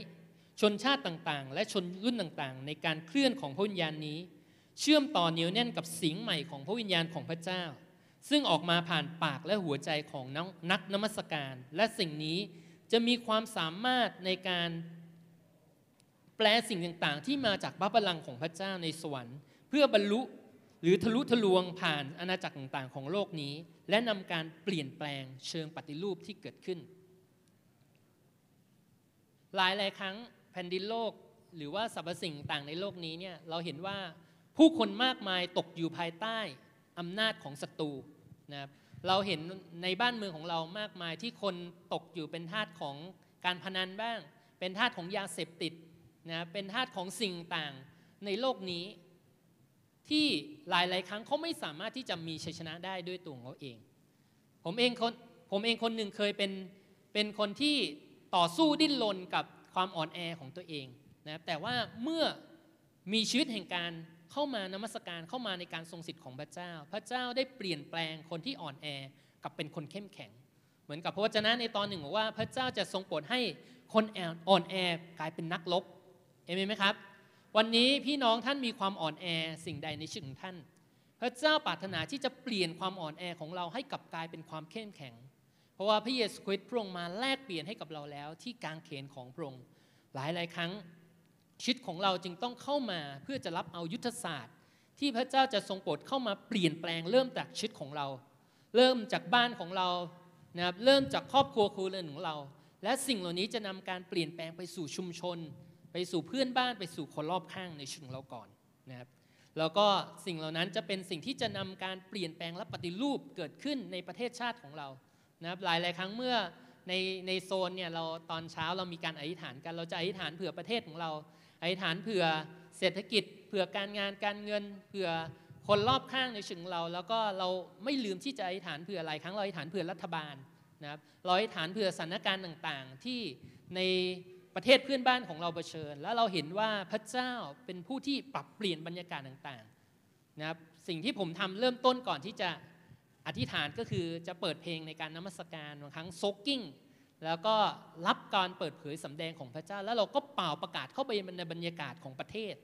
ชนชาติต่างๆ และชนรุ่นต่างๆ ในการเคลื่อนของพระวิญญาณนี้ เชื่อมต่อเหนียวแน่นกับสิงใหม่ของพระวิญญาณของพระเจ้า ซึ่งออกมาผ่านปากและหัวใจของนักนมัสการ และสิ่งนี้จะมีความสามารถในการแปลสิ่งต่างๆ ที่มาจากพระบัลลังก์ของพระเจ้าในสวรรค์ เพื่อบรรลุ หรือทะลุทะลวงผ่านอาณาจักรต่างๆ ของโลกนี้ และนำการเปลี่ยนแปลงเชิงปฏิรูปที่เกิดขึ้น หลายหลายครั้งแผ่นดินโลกหรือว่าสรรพสิ่งต่างในโลกนี้เนี่ยเราเห็นว่าผู้คนมากมายตกอยู่ภายใต้อำนาจของศัตรูนะครับเราเห็นในบ้านเมืองของเรามากมายที่คนตกอยู่เป็นทาสของการพนันบ้าง เป็นทาสของยาเสพติดนะเป็นทาสของสิ่งต่างในโลกนี้ ที่หลาย ๆ ครั้งเขาไม่สามารถที่จะมีชัยชนะได้ด้วยตัวของเขาเอง ผมเองคนผมเองคนหนึ่งเคยเป็นเป็นคนที่ต่อสู้ดิ้นรนกับความอ่อนแอของตัวเองนะครับแต่ว่าเมื่อมีชีวิตแห่งการเข้ามานมัสการเข้ามาในการทรงสิทธิ์ของพระเจ้า พระเจ้าได้เปลี่ยนแปลงคนที่อ่อนแอกับเป็นคนเข้มแข็ง เหมือนกับพระวจนะในตอนหนึ่งบอกว่าพระเจ้าจะทรงโปรดให้คนอ่อนแอกลายเป็นนักรบเอเมนไหมครับ วันนี้พี่น้องท่านมีความอ่อนแอสิ่งใดในชีวิตของท่าน พระเจ้าปรารถนาที่จะเปลี่ยนความอ่อนแอของเราให้กลับกลายเป็นความเข้มแข็ง เพราะว่าพระเยซูคริสต์พระองค์มาแลกเปลี่ยนให้กับเราแล้ว ที่กางเขนของพระองค์หลายหลายครั้งชีวิตของเราจึงต้องเข้ามาเพื่อจะรับเอายุทธศาสตร์ ที่พระเจ้าจะทรงโปรดเข้ามาเปลี่ยนแปลงเริ่มจากชีวิตของเรา เริ่มจากบ้านของเรานะครับเริ่มจากครอบครัวครัวเรือนของเรา และสิ่งเหล่านี้จะนำการเปลี่ยนแปลงไปสู่ชุมชน ไปสู่เพื่อนบ้านไปสู่คนรอบข้างในชีวิตของเราก่อนนะครับแล้วก็สิ่งเหล่านั้นจะเป็นสิ่งที่จะนำการเปลี่ยนแปลงและปฏิรูปเกิดขึ้นในประเทศชาติของเรานะครับหลายหลายครั้งเมื่อในในโซนเนี่ยเราตอนเช้าเรามีการอธิษฐานกัน เราจะอธิษฐานเผื่อประเทศของเราอธิษฐานเผื่อเศรษฐกิจ เผื่อการงานการเงิน เผื่อคนรอบข้างในชีวิตของเรา แล้วก็เราไม่ลืมที่จะอธิษฐานเผื่อหลายครั้งเราอธิษฐานเผื่อรัฐบาลนะครับเราอธิษฐานเผื่อสถานการณ์ต่างๆ ที่ใน ประเทศเพื่อนบ้านของเราเผชิญ แล้วเราเห็นว่าพระเจ้าเป็นผู้ที่ปรับเปลี่ยนบรรยากาศต่างๆนะครับสิ่งที่ผมทำเริ่มต้นก่อนที่จะอธิษฐานก็คือจะเปิดเพลงในการนมัสการบางครั้งโซกกิ้งแล้วก็รับการเปิดเผยสำแดงของพระเจ้า แล้วเราก็เป่าประกาศเข้าไปในบรรยากาศของประเทศ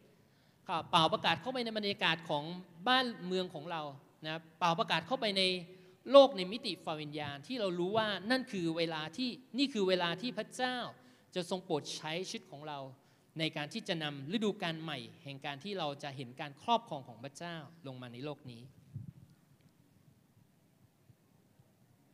เป่าประกาศเข้าไปในบรรยากาศของบ้านเมืองของเรานะเป่าประกาศเข้าไปในโลกในมิติฝ่ายวิญญาณที่เรารู้ว่านั่นคือเวลาที่นี่คือเวลาที่พระเจ้า จะทรงโปรดใช้ชีวิตของเรา ในการที่จะนำฤดูกาลใหม่ แห่งการที่เราจะเห็นการครอบครองของพระเจ้าลงมาในโลกนี้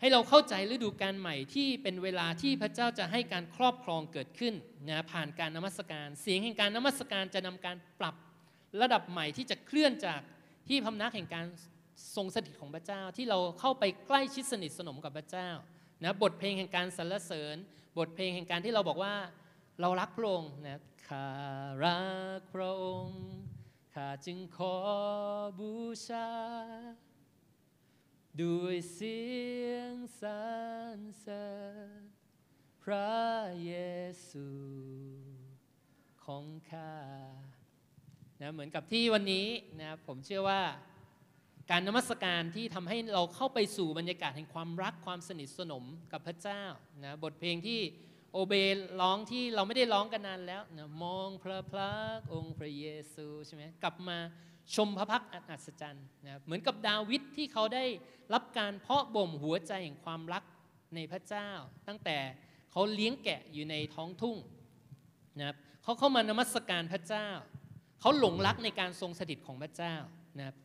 ให้เราเข้าใจฤดูกาลใหม่ที่เป็นเวลาที่พระเจ้าจะให้การครอบครองเกิดขึ้นนะผ่านการนมัสการ เสียงแห่งการนมัสการจะนำการปรับระดับใหม่ที่จะเคลื่อนจากที่พำนักแห่งการทรงสถิตของพระเจ้าที่เราเข้าไปใกล้ชิดสนิทสนมกับพระเจ้านะบทเพลงแห่งการสรรเสริญ บทเพลงแห่งการที่เราบอกว่าเรารักพระองค์นะข้ารักพระองค์ข้าจึงขอบูชา ด้วยเสียงสรรเสริญพระเยซูของข้านะเหมือนกับที่วันนี้นะผมเชื่อว่า การนมัสการที่ทำให้เราเข้าไปสู่บรรยากาศแห่งความรักความสนิทสนมกับพระเจ้านะบทเพลงที่โอเบร้องที่เราไม่ได้ร้องกันนานแล้วนะมองพระพักองค์พระเยซูใช่ไหมกลับมาชมพระพักอัศจรรย์นะเหมือนกับดาวิดที่เขาได้รับการเพาะบ่มหัวใจแห่งความรักในพระเจ้า ตั้งแต่เขาเลี้ยงแกะอยู่ในท้องทุ่งนะครับเขาเข้ามานมัสการพระเจ้า เขาหลงรักในการทรงสถิตของพระเจ้านะครับ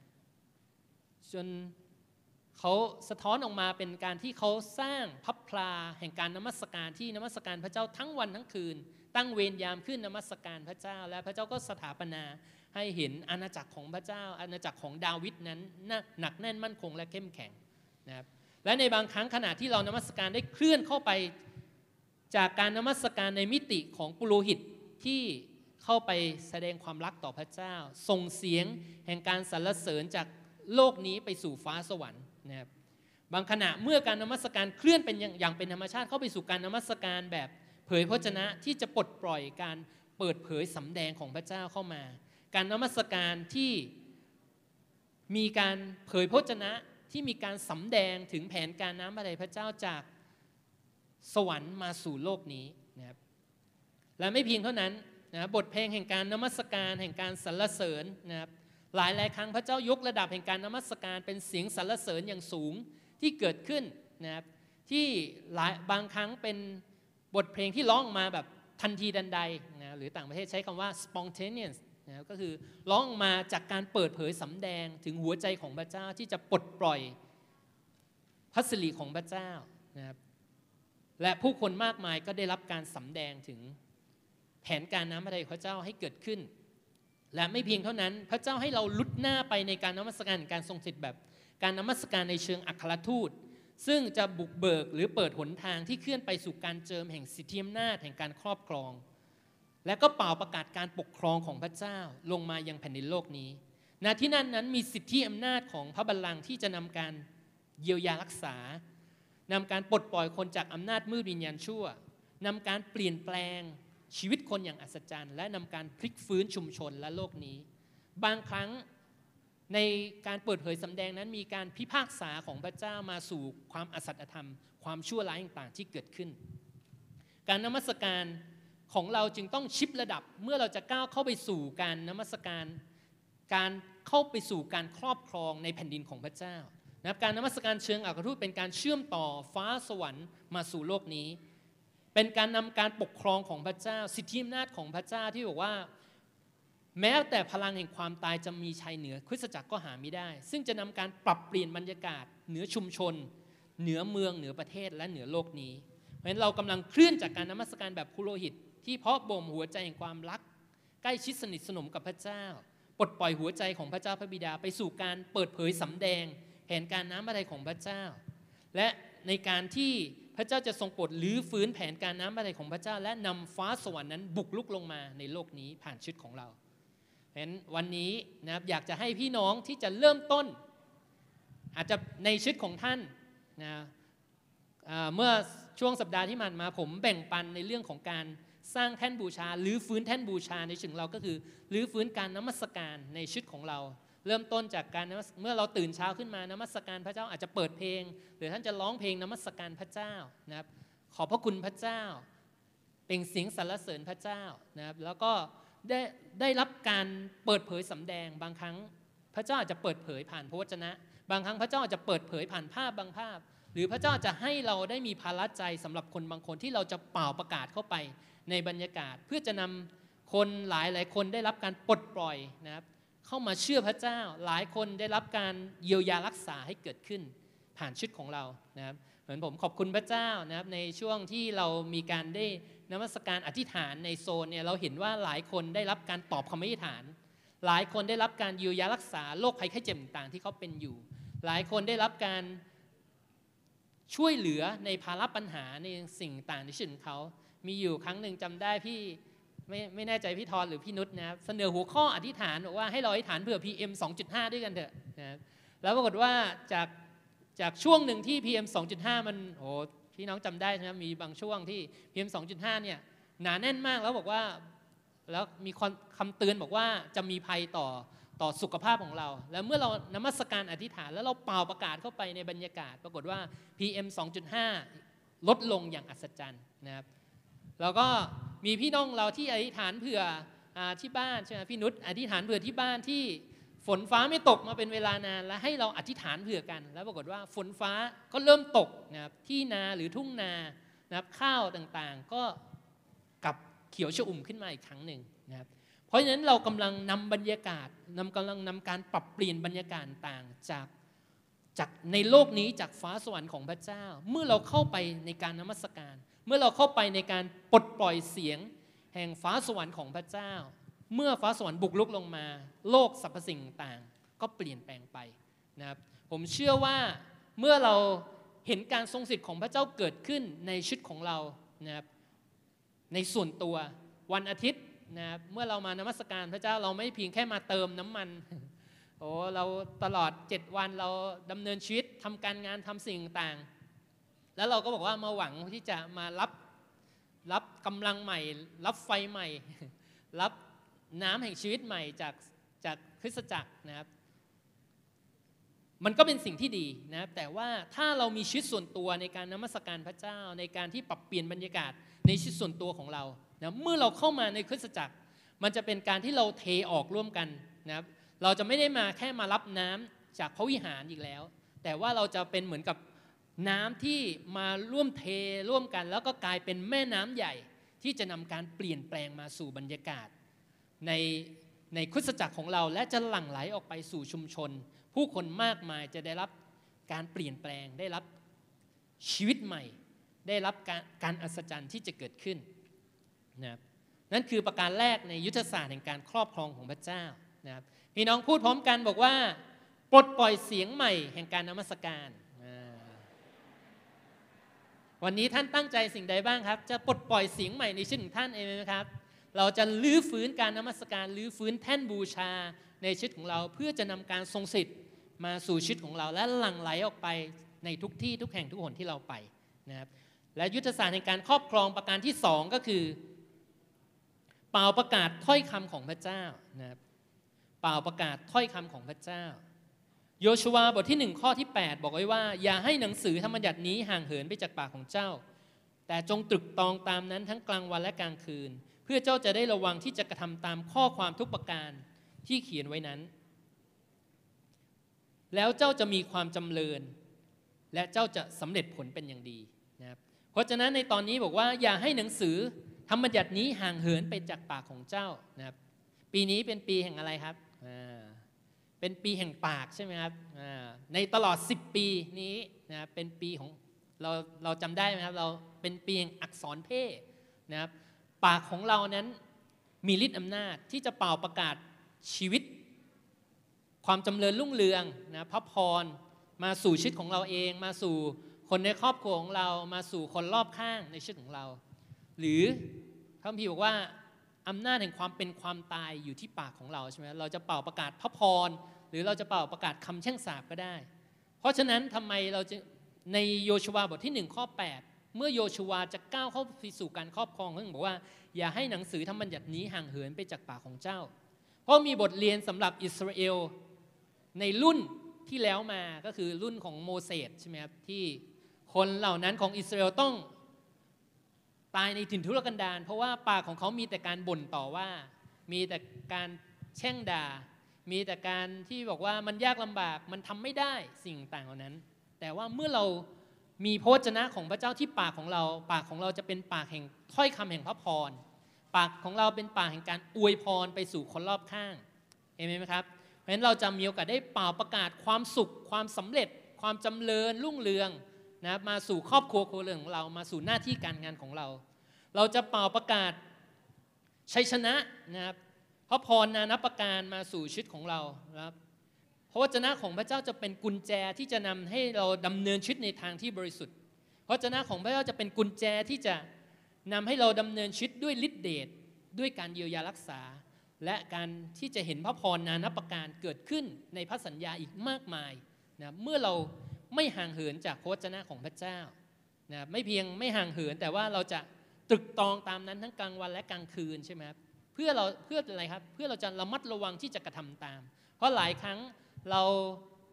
จนเขาสะท้อนออกมาเป็นการที่เขาสร้างพับพลาแห่งการนมัสการที่นมัสการพระเจ้าทั้งวันทั้งคืน ตั้งเวรยามขึ้นนมัสการพระเจ้า และพระเจ้าก็สถาปนาให้เห็นอาณาจักรของพระเจ้า อาณาจักรของดาวิดนั้นหนักแน่นมั่นคงและเข้มแข็งนะครับและในบางครั้งขณะที่เรานมัสการได้เคลื่อนเข้าไปจากการนมัสการในมิติของปุโรหิตที่เข้าไปแสดงความรักต่อพระเจ้า ส่งเสียงแห่งการสรรเสริญจาก โลกนี้ไปสู่ฟ้าสวรรค์นะครับบางขณะเมื่อการนมัสการเคลื่อนเป็นอย่างเป็นธรรมชาติเข้าไปสู่การนมัสการแบบเผยพระชนะที่จะปลดปล่อยการเปิดเผยสำแดงของพระเจ้าเข้ามา การนมัสการที่มีการเผยพระชนะที่มีการสำแดงถึงแผนการน้ำอะไรพระเจ้าจากสวรรค์มาสู่โลกนี้นะครับและไม่เพียงเท่านั้นนะบทเพลงแห่งการนมัสการแห่งการสรรเสริญนะครับ หลายหลายครั้งพระเจ้ายกระดับแห่งการนมัสการเป็นเสียงสรรเสริญอย่างสูงที่เกิดขึ้นนะครับที่หลายบางครั้งเป็นบทเพลงที่ร้องมาแบบทันทีดันใดนะหรือต่างประเทศใช้คำว่า spontaneous นะก็คือร้องมาจากการเปิดเผยสำแดงถึงหัวใจของพระเจ้าที่จะปลดปล่อยพระสิริของพระเจ้านะครับและผู้คนมากมายก็ได้รับการสำแดงถึงแผนการน้ำพระทัยพระเจ้าให้เกิดขึ้น และไม่เพียงเท่านั้น พระเจ้าให้เราลุดหน้าไปในการนมัสการการทรงสิทธิ์แบบ การนมัสการในเชิงอัครทูต ซึ่งจะบุกเบิกหรือเปิดหนทางที่เคลื่อนไปสู่การเจิมแห่งสิทธิอำนาจแห่งการครอบครอง และก็เป่าประกาศการปกครองของพระเจ้าลงมายังแผ่นดินโลกนี้ณที่นั่นนั้นมีสิทธิอำนาจของพระบัลลังก์ที่จะนำการเยียวยารักษานำการปลดปล่อยคนจากอำนาจมืดวิญญาณชั่วนำการเปลี่ยนแปลง ชีวิตคนอย่างอัศจรรย์ และนำการพลิกฟื้นชุมชนและโลกนี้ บางครั้งในการเปิดเผยสำแดงนั้นมีการพิพากษาของพระเจ้ามาสู่ความอสัตธรรม ความชั่วร้ายต่างๆ ที่เกิดขึ้น การนมัสการของเราจึงต้องชิประดับเมื่อเราจะก้าวเข้าไปสู่การนมัสการ การเข้าไปสู่การครอบครองในแผ่นดินของพระเจ้านะครับการนมัสการเชิงอัครทูตเป็นการเชื่อมต่อฟ้าสวรรค์มาสู่โลกนี้ เป็นการนำการปกครองของพระเจ้า สิทธิอำนาจของพระเจ้าที่บอกว่า แม้แต่พลังแห่งความตายจะมีชัยเหนือคริสตจักรก็หาไม่ได้ ซึ่งจะนำการปรับเปลี่ยนบรรยากาศ เหนือชุมชน เหนือเมืองเหนือประเทศและเหนือโลกนี้ เพราะฉะนั้นเรากำลังเคลื่อนจากการนมัสการแบบคุโรหิต ที่เพาะบ่มหัวใจแห่งความรัก ใกล้ชิดสนิทสนมกับพระเจ้าปลดปล่อยหัวใจของพระเจ้าพระบิดาไปสู่การเปิดเผยสำแดงแผนการน้ำอะไรของพระเจ้า และในการที่ พระเจ้าจะทรงโปรดลื้อฟื้นแผนการน้ำอะไรของพระเจ้า และนำฟ้าสวรรค์นั้นบุกลุกลงมาในโลกนี้ผ่านชีวิตของเราเพราะฉะนั้นวันนี้นะครับอยากจะให้พี่น้องที่จะเริ่มต้น อาจจะในชีวิตของท่านนะเมื่อช่วงสัปดาห์ที่ผ่านมาผมแบ่งปันในเรื่องของการสร้างแท่นบูชาหรือฟื้นแท่นบูชาในชีวิตเราก็คือหรือฟื้นการนมัสการในชีวิตของเรา เริ่มต้นจากการเมื่อเราตื่นเช้าขึ้นมานมัสการพระเจ้าอาจจะเปิดเพลง หรือท่านจะร้องเพลงนมัสการพระเจ้านะครับขอพระคุณพระเจ้า เป็นเสียงสรรเสริญพระเจ้านะครับแล้วก็ได้ได้รับการเปิดเผยสำแดงบางครั้งพระเจ้าอาจจะเปิดเผยผ่านพระวจนะ บางครั้งพระเจ้าอาจจะเปิดเผยผ่านภาพบางภาพ หรือพระเจ้าจะให้เราได้มีภาระใจสำหรับคนบางคนที่เราจะเป่าประกาศเข้าไปในบรรยากาศ เพื่อจะนำคนหลายหลายคนได้รับการปลดปล่อยนะครับ เข้ามาเชื่อพระเจ้า หลายคนได้รับการเยียวยารักษาให้เกิดขึ้น ผ่านชุดของเรานะครับเหมือนผมขอบคุณพระเจ้านะครับในช่วงที่เรามีการได้นมัสการอธิษฐานในโซนเนี่ยเราเห็นว่าหลายคนได้รับการตอบคำอธิษฐาน หลายคนได้รับการเยียวยารักษาโรคภัยไข้เจ็บต่างที่เขาเป็นอยู่ หลายคนได้รับการช่วยเหลือในภาระปัญหาในสิ่งต่างในชีวิตของเขา มีอยู่ครั้งหนึ่งจำได้พี่ ไม่ไม่แน่ใจพี่ทอนหรือพี่นุชนะครับเสนอหัวข้ออธิษฐานบอกว่าให้เราอธิษฐานเผื่อ PM 2.5 ด้วยกันเถอะนะครับแล้วปรากฏว่าจากจากช่วงหนึ่งที่ PM 2.5 มันโอ้พี่น้องจำได้ใช่ไหมมีบางช่วงที่ PM 2.5 เนี่ยหนาแน่นมากแล้วบอกว่าแล้วมีคำเตือนบอกว่าจะมีภัยต่อต่อสุขภาพของเรา แล้วเมื่อเรานมัสการอธิษฐาน แล้วเราเป่าประกาศเข้าไปในบรรยากาศ ปรากฏว่า PM 2.5 ลดลงอย่างอัศจรรย์นะครับแล้วก็ มีพี่น้องเราที่อธิษฐานเผื่ออที่บ้านใช่ไหมพี่นุชอธิษฐานเผื่อที่บ้านที่ฝนฟ้าไม่ตกมาเป็นเวลานานแล้วให้เราอธิษฐานเผื่อกัน แล้วปรากฏว่าฝนฟ้าก็เริ่มตกนะครับที่นาหรือทุ่งนานะครับข้าวต่างๆ ก็กลับเขียวชอุ่มขึ้นมาอีกครั้งหนึ่งนะครับเพราะฉะนั้นเรากำลังนำบรรยากาศนำกำลังนำการปรับเปลี่ยนบรรยากาศต่างจากจากในโลกนี้จากฟ้าสวรรค์ของพระเจ้า เมื่อเราเข้าไปในการนมัสการ เมื่อเราเข้าไปในการปลดปล่อยเสียง แห่งฟ้าสวรรค์ของพระเจ้า เมื่อฟ้าสวรรค์บุกลุกลงมา โลกสรรพสิ่งต่างก็เปลี่ยนแปลงไปนะครับผมเชื่อว่าเมื่อเราเห็นการทรงสิทธิ์ของพระเจ้าเกิดขึ้นในชีวิตของเรานะครับในส่วนตัววันอาทิตย์นะครับเมื่อเรามานมัสการพระเจ้าเราไม่เพียงแค่มาเติมน้ำมันโอ้เราตลอด 7 วันเราดำเนินชีวิตทำการงานทำสิ่งต่าง แล้วเราก็บอกว่ามาหวังที่จะมารับรับกำลังใหม่ รับไฟใหม่ รับน้ำแห่งชีวิตใหม่จากจากคริสตจักรนะครับ มันก็เป็นสิ่งที่ดีนะแต่ว่าถ้าเรามีชีวิตส่วนตัวในการนมัสการพระเจ้า ในการที่ปรับเปลี่ยนบรรยากาศในชีวิตส่วนตัวของเรานะเมื่อเราเข้ามาในคริสตจักร มันจะเป็นการที่เราเทออกร่วมกันนะครับ เราจะไม่ได้มาแค่มารับน้ำจากพระวิหารอีกแล้ว แต่ว่าเราจะเป็นเหมือนกับ น้ำที่มาร่วมเทร่วมกัน แล้วก็กลายเป็นแม่น้ำใหญ่ที่จะนำการเปลี่ยนแปลงมาสู่บรรยากาศ ในในคริสตจักรของเราและจะหลั่งไหลออกไปสู่ชุมชน ผู้คนมากมายจะได้รับการเปลี่ยนแปลงได้รับชีวิตใหม่ ได้รับการการอัศจรรย์ที่จะเกิดขึ้นนะครับนั่นคือประการแรกในยุทธศาสตร์แห่งการครอบครองของพระเจ้านะครับพี่น้องพูดพร้อมกันบอกว่าปลดปล่อยเสียงใหม่แห่งการนมัสการ วันนี้ท่านตั้งใจสิ่งใดบ้างครับ จะปลดปล่อยเสียงใหม่ในชีวิตของท่านเองไหมครับ เราจะลื้อฟื้นการนมัสการลื้อฟื้นแท่นบูชาในชีวิตของเรา เพื่อจะนำการทรงสิทธิ์มาสู่ชีวิตของเราและหลั่งไหลออกไปในทุกที่ทุกแห่งทุกหนที่เราไปนะครับและยุทธศาสตร์ในการครอบครองประการที่สองก็คือ เป่าประกาศถ้อยคำของพระเจ้านะครับเป่าประกาศถ้อยคำของพระเจ้า โยชัวบทที่หนึ่งข้อที่ 8 บอกไว้ว่า อย่าให้หนังสือธรรมบัญญัตินี้ห่างเหินไปจากปากของเจ้า แต่จงตรึกตองตามนั้นทั้งกลางวันและกลางคืน เพื่อเจ้าจะได้ระวังที่จะกระทำตามข้อความทุกประการที่เขียนไว้นั้น แล้วเจ้าจะมีความจำเริญ และเจ้าจะสำเร็จผลเป็นอย่างดีนะครับเพราะฉะนั้นในตอนนี้บอกว่าอย่าให้หนังสือธรรมบัญญัตินี้ห่างเหินไปจากปากของเจ้านะครับปีนี้เป็นปีแห่งอะไรครับ เป็นปีแห่งปากใช่ไหมครับในตลอด 10 ปีนี้นะเป็นปีของเราเราจำได้ไหมครับเราเป็นปีแห่งอักษรเพศนะครับปากของเรานั้นมีฤทธิ์อำนาจที่จะเป่าประกาศชีวิต ความจำเริญรุ่งเรืองนะพระพรมาสู่ชีวิตของเราเอง มาสู่คนในครอบครัวของเรามาสู่คนรอบข้างในชีวิตของเรา หรือพระพีบอกว่าอำนาจแห่งความเป็นความตายอยู่ที่ปากของเราใช่ไหมเราจะเป่าประกาศพระพร หรือเราจะเป่าประกาศคำแช่งสาบก็ได้ เพราะฉะนั้นทำไมเราจะในโยชวาบทที่ 1 ข้อ 8 เมื่อโยชวาจะก้าวเข้าไปสู่การครอบครองเขาบอกว่า อย่าให้หนังสือธรรมบัญญัตินี้ห่างเหินไปจากปากของเจ้า เพราะมีบทเรียนสำหรับอิสราเอลในรุ่นที่แล้วมาก็คือรุ่นของโมเสสใช่ไหมครับที่คนเหล่านั้นของอิสราเอลต้องตายในถิ่นทุรกันดารเพราะว่าปากของเขามีแต่การบ่นต่อว่า มีแต่การแช่งด่า มีแต่การที่บอกว่ามันยากลำบากมันทำไม่ได้สิ่งต่างเหล่านั้น แต่ว่าเมื่อเรามีพระวจนะของพระเจ้าที่ปากของเรา ปากของเราจะเป็นปากแห่งถ้อยคำแห่งพระพร ปากของเราเป็นปากแห่งการอวยพรไปสู่คนรอบข้างเห็นไหมครับ เพราะฉะนั้นเราจะมีโอกาสได้เป่าประกาศความสุข ความสำเร็จ ความจำเริญรุ่งเรืองนะมาสู่ครอบครัวครัวเรือนของเรามาสู่หน้าที่การงานของเรา เราจะเป่าประกาศชัยชนะนะครับ พระพรนานับประการมาสู่ชีวิตของเราครับพระวจนะของพระเจ้าจะเป็นกุญแจที่จะนำให้เราดำเนินชีวิตในทางที่บริสุทธิ์พระวจนะของพระเจ้าจะเป็นกุญแจที่จะนำให้เราดำเนินชีวิตด้วยฤทธิเดชด้วยการเยียวยารักษา และการที่จะเห็นพระพรนานับประการเกิดขึ้นในพระสัญญาอีกมากมายนะเมื่อเราไม่ห่างเหินจากพระวจนะของพระเจ้านะไม่เพียงไม่ห่างเหินแต่ว่าเราจะตรึกตองตามนั้นทั้งกลางวันและกลางคืนใช่ไหมครับ เพื่อเราเพื่ออะไรครับเพื่อเราจะระมัดระวังที่จะกระทำตาม เพราะหลายครั้งเรา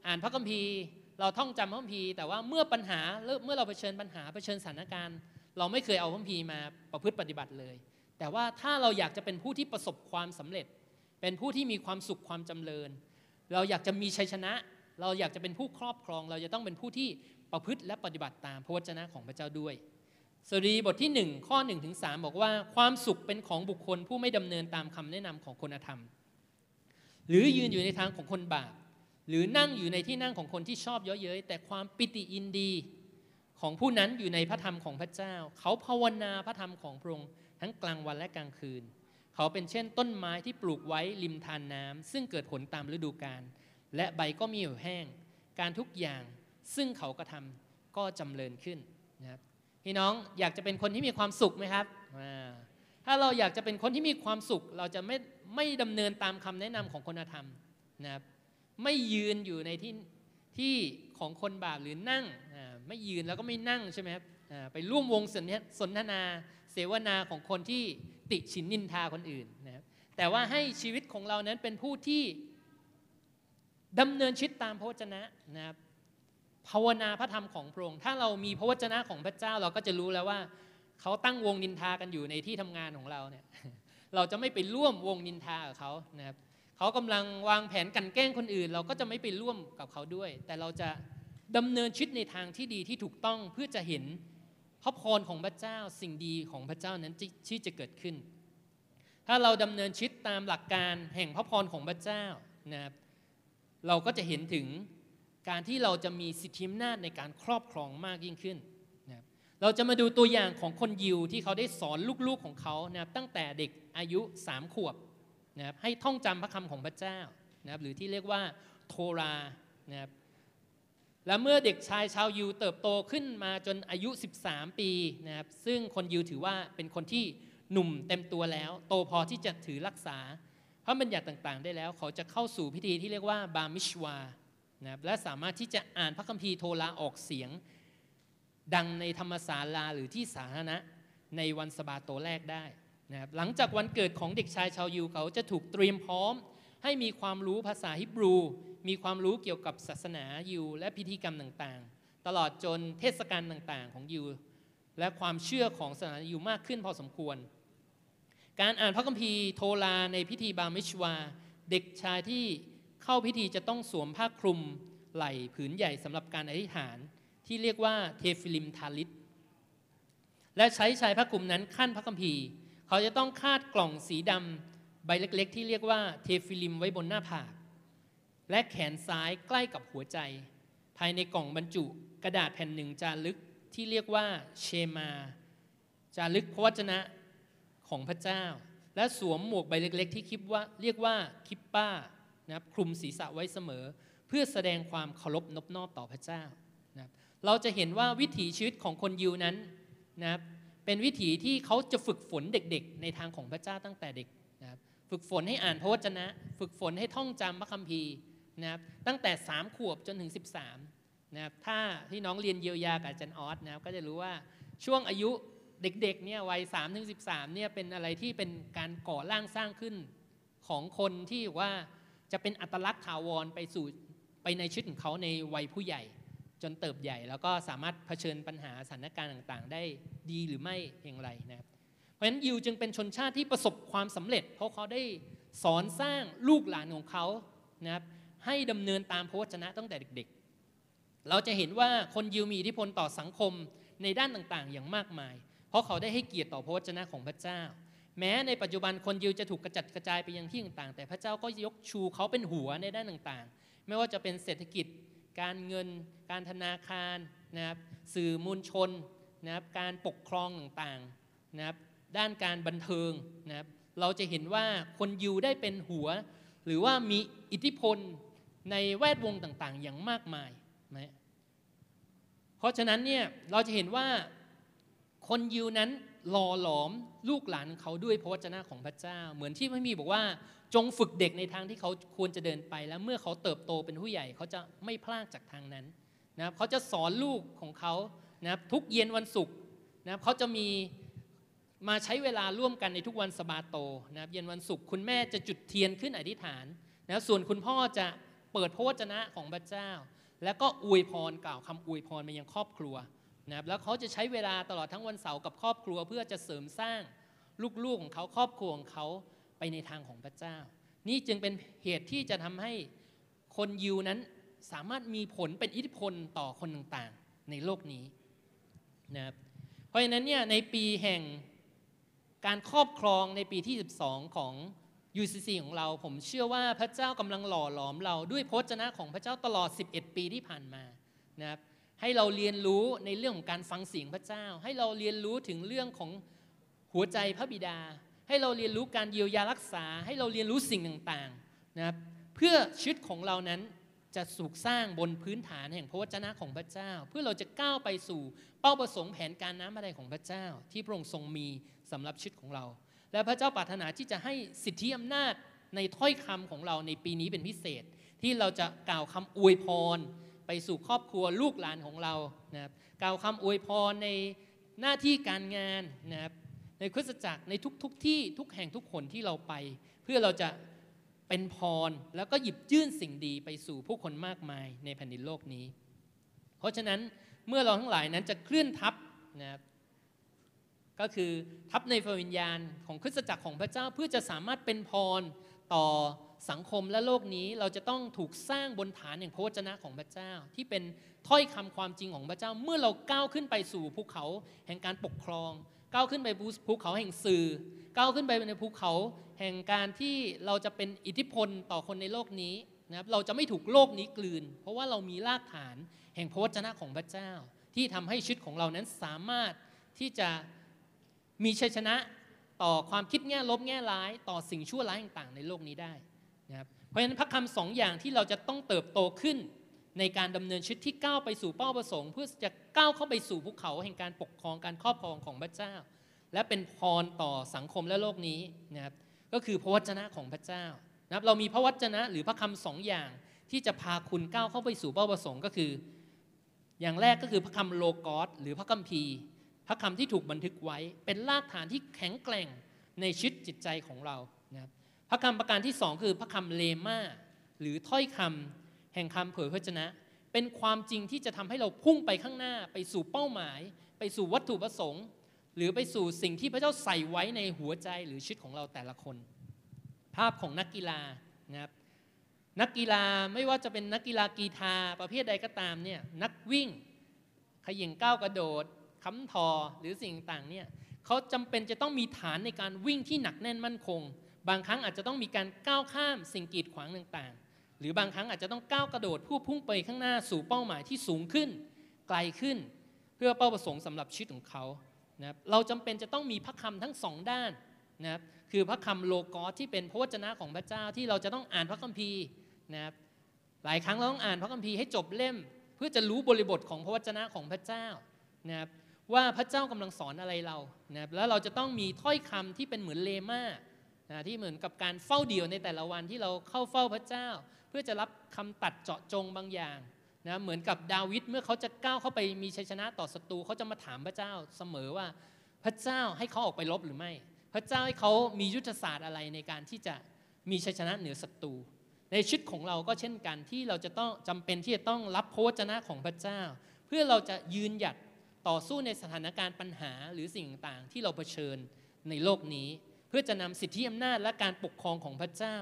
อ่านพระคัมภีร์ เราท่องจำพระคัมภีร์แต่ว่าเมื่อปัญหาเมื่อเราเผชิญปัญหาเผชิญสถานการณ์ เราไม่เคยเอาพระคัมภีร์มาประพฤติปฏิบัติเลย แต่ว่าถ้าเราอยากจะเป็นผู้ที่ประสบความสำเร็จ เป็นผู้ที่มีความสุขความจำเริญ เราอยากจะมีชัยชนะ เราอยากจะเป็นผู้ครอบครอง เราจะต้องเป็นผู้ที่ประพฤติและปฏิบัติตามพระวจนะของพระเจ้าด้วย สรีบทที่ 1 ข้อ1ถึง3บอกว่าความสุขเป็นของบุคคลผู้ไม่ดำเนินตามคำแนะนำของคนธรรม หรือยืนอยู่ในทางของคนบาปหรือนั่งอยู่ในที่นั่งของคนที่ชอบเยอะเย้ยแต่ความปิติอินดีของผู้นั้นอยู่ในพระธรรมของพระเจ้า เขาภาวนาพระธรรมของพระองค์ทั้งกลางวันและกลางคืน เขาเป็นเช่นต้นไม้ที่ปลูกไว้ริมทานน้ำซึ่งเกิดผลตามฤดูกาลและใบก็มีอยู่แห้ง การทุกอย่างซึ่งเขากระทำก็จำเริญขึ้นนะครับ พี่น้องอยากจะเป็นคนที่มีความสุขไหมครับ ถ้าเราอยากจะเป็นคนที่มีความสุข เราจะไม่ไม่ดำเนินตามคำแนะนำของคนธรรมนะครับไม่ยืนอยู่ในที่ที่ของคนบาปหรือนั่งไม่ยืนแล้วก็ไม่นั่งใช่ไหมครับไปร่วมวงสนทนา เสวนาของคนที่ติชินนินทาคนอื่นนะครับแต่ว่าให้ชีวิตของเรานั้นเป็นผู้ที่ดำเนินชีวิตตามพระวจนะนะครับ ภาวนาพระธรรมของพระองค์ถ้าเรามีพระวจนะของพระเจ้าเราก็จะรู้แล้วว่า เขาตั้งวงนินทากันอยู่ในที่ทำงานของเราเนี่ยเราจะไม่ไปร่วมวงนินทากับเขานะครับเขากำลังวางแผนกันแกล้งคนอื่น เราก็จะไม่ไปร่วมกับเขาด้วย แต่เราจะดำเนินชีวิตในทางที่ดีที่ถูกต้องเพื่อจะเห็นพระพรของพระเจ้าสิ่งดีของพระเจ้านั้นที่จะเกิดขึ้น ถ้าเราดำเนินชีวิตตามหลักการแห่งพระพรของพระเจ้านะครับเราก็จะเห็นถึง การที่เราจะมีสิทธิอำนาจในการครอบครองมากยิ่งขึ้นนะรเราจะมาดูตัวอย่างของคนยิวที่เขาได้สอนลูกๆของเขานะตั้งแต่เด็กอายุสามขวบนะครับให้ท่องจำพระคำของพระเจ้านะครับหรือที่เรียกว่าโทรานะครับและเมื่อเด็กชายชาวยิวเติบโตขึ้นมาจนอายุ 13 ปีนะครับซึ่งคนยิวถือว่าเป็นคนที่หนุ่มเต็มตัวแล้ว โตพอที่จะถือรักษาพระบัญญัติต่างๆ ได้แล้ว เขาจะเข้าสู่พิธีที่เรียกว่าบามิชวา นะและสามารถที่จะอ่านพระคัมภีร์โทราออกเสียง ดังในธรรมศาลาหรือที่สาธารณะในวันสบาโตแรกได้นะครับหลังจากวันเกิดของเด็กชายชาวยิวเขาจะถูกเตรียมพร้อม ให้มีความรู้ภาษาฮิบรู มีความรู้เกี่ยวกับศาสนายิว และพิธีกรรมต่างๆ ตลอดจนเทศกาลต่างๆ ของยิว และความเชื่อของศาสนายิวมากขึ้นพอสมควร การอ่านพระคัมภีร์โทราในพิธีบาร์มิตซวาห์ เด็กชายที่ เข้าพิธีจะต้องสวมผ้าคลุมไหล่ผืนใหญ่สำหรับการอธิษฐาน ที่เรียกว่าเทฟิลิมทาลิตและใช้ชายผ้าคลุมนั้นคั่นพระคัมภีร์ เขาจะต้องคาดกล่องสีดำใบเล็กๆ ที่เรียกว่าเทฟิลิมไว้บนหน้าผากและแขนซ้ายใกล้กับหัวใจ ภายในกล่องบรรจุกระดาษแผ่นหนึ่งจารึกที่เรียกว่าเชมา จารึกพระวจนะของพระเจ้า และสวมหมวกใบเล็ก ๆ ที่คิดว่าเรียกว่าคิปป้า นะครับคลุมศีรษะไว้เสมอ เพื่อแสดงความเคารพนบนอบต่อพระเจ้านะครับเราจะเห็นว่าวิถีชีวิตของคนยิวนั้นนะครับเป็นวิถีที่เขาจะฝึกฝนเด็กๆ ในทางของพระเจ้าตั้งแต่เด็กนะครับฝึกฝนให้อ่านพระวจนะ ฝึกฝนให้ท่องจำพระคัมภีร์นะครับตั้งแต่ 3 ขวบจนถึง 13นะครับถ้าที่น้องเรียนเยียวยากับอาจารย์ออสนะครับก็จะรู้ว่าช่วงอายุเด็กๆเนี่ยวัย3ถึง13เนี่ยเป็นอะไรที่เป็นการก่อร่างสร้างขึ้นของคนที่ว่า จะเป็นอัตลักษณ์ถาวรไปสู่ไปในชีวิตของเขาในวัยผู้ใหญ่ จนเติบใหญ่ แล้วก็สามารถเผชิญปัญหาสถานการณ์ต่างๆ ได้ดีหรือไม่อย่างไรนะครับเพราะฉะนั้นยิวจึงเป็นชนชาติที่ประสบความสำเร็จ เพราะเขาได้สอนสร้างลูกหลานของเขานะครับให้ดำเนินตามพระวจนะตั้งแต่เด็กๆ เราจะเห็นว่าคนยิวมีอิทธิพลต่อสังคมในด้านต่างๆ อย่างมากมาย เพราะเขาได้ให้เกียรติต่อพระวจนะของพระเจ้า แม้ในปัจจุบันคนยิวจะถูกกระจัดกระจายไปยังที่ต่างๆ แต่พระเจ้าก็ยกชูเขาเป็นหัวในด้านต่างๆ ไม่ว่าจะเป็นเศรษฐกิจ การเงิน การธนาคารนะครับสื่อมวลชนนะครับการปกครองต่างๆนะครับด้านการบันเทิงนะครับเราจะเห็นว่าคนยิวได้เป็นหัว หรือว่ามีอิทธิพลในแวดวงต่างๆ อย่างมากมายนะเพราะฉะนั้นเนี่ยเราจะเห็นว่าคนยิวนั้น หล่อหลอมลูกหลานเขาด้วยพระวจนะของพระเจ้า เหมือนที่พระมีบอกว่าจงฝึกเด็กในทางที่เขาควรจะเดินไป แล้วเมื่อเขาเติบโตเป็นผู้ใหญ่เขาจะไม่พลากจากทางนั้นนะครับเขาจะสอนลูกของเขานะครับทุกเย็นวันศุกร์นะครับเขาจะมีมาใช้เวลาร่วมกันในทุกวันสบาโตนะครับเย็นวันศุกร์คุณแม่จะจุดเทียนขึ้นอธิษฐานนะส่วนคุณพ่อจะเปิดพระวจนะของพระเจ้า แล้วก็อวยพรกล่าวคำอวยพรมายังครอบครัว นะครับแล้วเขาจะใช้เวลาตลอดทั้งวันเสาร์กับครอบครัวเพื่อจะเสริมสร้างลูกๆของเขาครอบครัวของเขาไปในทางของพระเจ้า นี่จึงเป็นเหตุที่จะทำให้คนยิวนั้นสามารถมีผลเป็นอิทธิพลต่อคนต่างๆ ในโลกนี้นะครับเพราะฉะนั้นเนี่ยในปีแห่งการครอบครองในปีที่ 12 ของ UCC ของเรา ผมเชื่อว่าพระเจ้ากำลังหล่อหลอมเราด้วยพระชนะของพระเจ้าตลอด 11 ปีที่ผ่านมานะครับ ให้เราเรียนรู้ในเรื่องของการฟังเสียงพระเจ้า ให้เราเรียนรู้ถึงเรื่องของหัวใจพระบิดา ให้เราเรียนรู้การเยียวยารักษา ให้เราเรียนรู้สิ่งต่างๆนะครับเพื่อชีวิตของเรานั้นจะสูกสร้างบนพื้นฐานแห่งพระวจนะของพระเจ้า เพื่อเราจะก้าวไปสู่เป้าประสงค์แผนการน้ำอะไรของพระเจ้า ที่พระองค์ทรงมีสำหรับชีวิตของเรา และพระเจ้าปรารถนาที่จะให้สิทธิอำนาจในถ้อยคำของเราในปีนี้เป็นพิเศษ ที่เราจะกล่าวคำอวยพร สู่ครอบครัวลูกหลานของเรานะครับกล่าวคำอวยพรในหน้าที่การงานนะครับในคริสตจักรในทุกๆทที่ทุกแห่งทุกคนที่เราไป เพื่อเราจะเป็นพรแล้วก็หยิบยื่นสิ่งดีไปสู่ผู้คนมากมายในแผ่นดินโลกนี้ เพราะฉะนั้นเมื่อเราทั้งหลายนั้นจะเคลื่อนทัพนะครับก็คือทัพในพระวิญญาณของคริสตจักรของพระเจ้าเพื่อจะสามารถเป็นพรต่อ สังคมและโลกนี้เราจะต้องถูกสร้างบนฐานแห่งพระวจนะของพระเจ้า ที่เป็นถ้อยคำความจริงของพระเจ้า เมื่อเราก้าวขึ้นไปสู่ภูเขาแห่งการปกครองก้าวขึ้นไปภูเขาแห่งสื่อก้าวขึ้นไปในภูเขาแห่งการที่เราจะเป็นอิทธิพลต่อคนในโลกนี้นะครับเราจะไม่ถูกโลกนี้กลืน เพราะว่าเรามีรากฐานแห่งพระวจนะของพระเจ้า ที่ทำให้ชีวิตของเรานั้นสามารถที่จะมีชัยชนะต่อความคิดแง่ลบแง่ร้าย ต่อสิ่งชั่วร้ายต่างๆ ในโลกนี้ได้ นะครับเพราะฉะนั้นพระคำสองอย่างที่เราจะต้องเติบโตขึ้นในการดำเนินชีวิตที่ก้าวไปสู่เป้าประสงค์ เพื่อจะก้าวเข้าไปสู่ภูเขาแห่งการปกครองการครอบครองของพระเจ้า และเป็นพรต่อสังคมและโลกนี้นะครับก็คือพระวจนะของพระเจ้านะครับเรามีพระวจนะหรือพระคำสองอย่างที่จะพาคุณก้าวเข้าไปสู่เป้าประสงค์ก็คือ อย่างแรกก็คือพระคำโลกอสหรือพระคัมภีร์ พระคำที่ถูกบันทึกไว้เป็นรากฐานที่แข็งแกร่งในชีวิตจิตใจของเรานะครับ พระคำประการที่สองคือพระคำเลมาหรือถ้อยคำแห่งคำเผยพระชนะ เป็นความจริงที่จะทำให้เราพุ่งไปข้างหน้า ไปสู่เป้าหมาย ไปสู่วัตถุประสงค์ หรือไปสู่สิ่งที่พระเจ้าใส่ไว้ในหัวใจหรือชีวิตของเราแต่ละคน ภาพของนักกีฬานะครับนักกีฬาไม่ว่าจะเป็นนักกีฬากีฬาประเภทใดก็ตามเนี่ยนักวิ่งขย่งก้าวกระโดดค้ำทอหรือสิ่งต่างเนี่ยเขาจำเป็นจะต้องมีฐานในการวิ่งที่หนักแน่นมั่นคง บางครั้งอาจจะต้องมีการก้าวข้ามสิ่งกีดขวางต่างๆ หรือบางครั้งอาจจะต้องก้าวกระโดดผู้พุ่งไปข้างหน้าสู่เป้าหมายที่สูงขึ้น ไกลขึ้น เพื่อเป้าประสงค์สำหรับชีวิตของเขานะครับเราจำเป็นจะต้องมีพระคำทั้งสองด้านนะครับคือพระคำโลกอสที่เป็นพระวจนะของพระเจ้าที่เราจะต้องอ่านพระคัมภีร์นะครับหลายครั้งเราต้องอ่านพระคัมภีร์ให้จบเล่ม เพื่อจะรู้บริบทของพระวจนะของพระเจ้านะครับว่าพระเจ้ากำลังสอนอะไรเรานะครับแล้วเราจะต้องมีถ้อยคำที่เป็นเหมือนเลมา นะที่เหมือนกับการเฝ้าเดี่ยวในแต่ละวันที่เราเข้าเฝ้าพระเจ้า เพื่อจะรับคำตัดเจาะจงบางอย่างนะเหมือนกับดาวิดเมื่อเขาจะก้าวเข้าไปมีชัยชนะต่อศัตรูเขาจะมาถามพระเจ้าเสมอว่าพระเจ้าให้เขาออกไปรบหรือไม่ พระเจ้าให้เขามียุทธศาสตร์อะไรในการที่จะมีชัยชนะเหนือศัตรูในชีวิตของเราก็เช่นกันที่เราจะต้องจำเป็นที่จะต้องรับพระวจนะของพระเจ้า เพื่อเราจะยืนหยัดต่อสู้ในสถานการณ์ปัญหาหรือสิ่งต่างๆที่เราเผชิญในโลกนี้ พื่อจะนำสิทธิอำนาจและการปกครองของพระเจ้า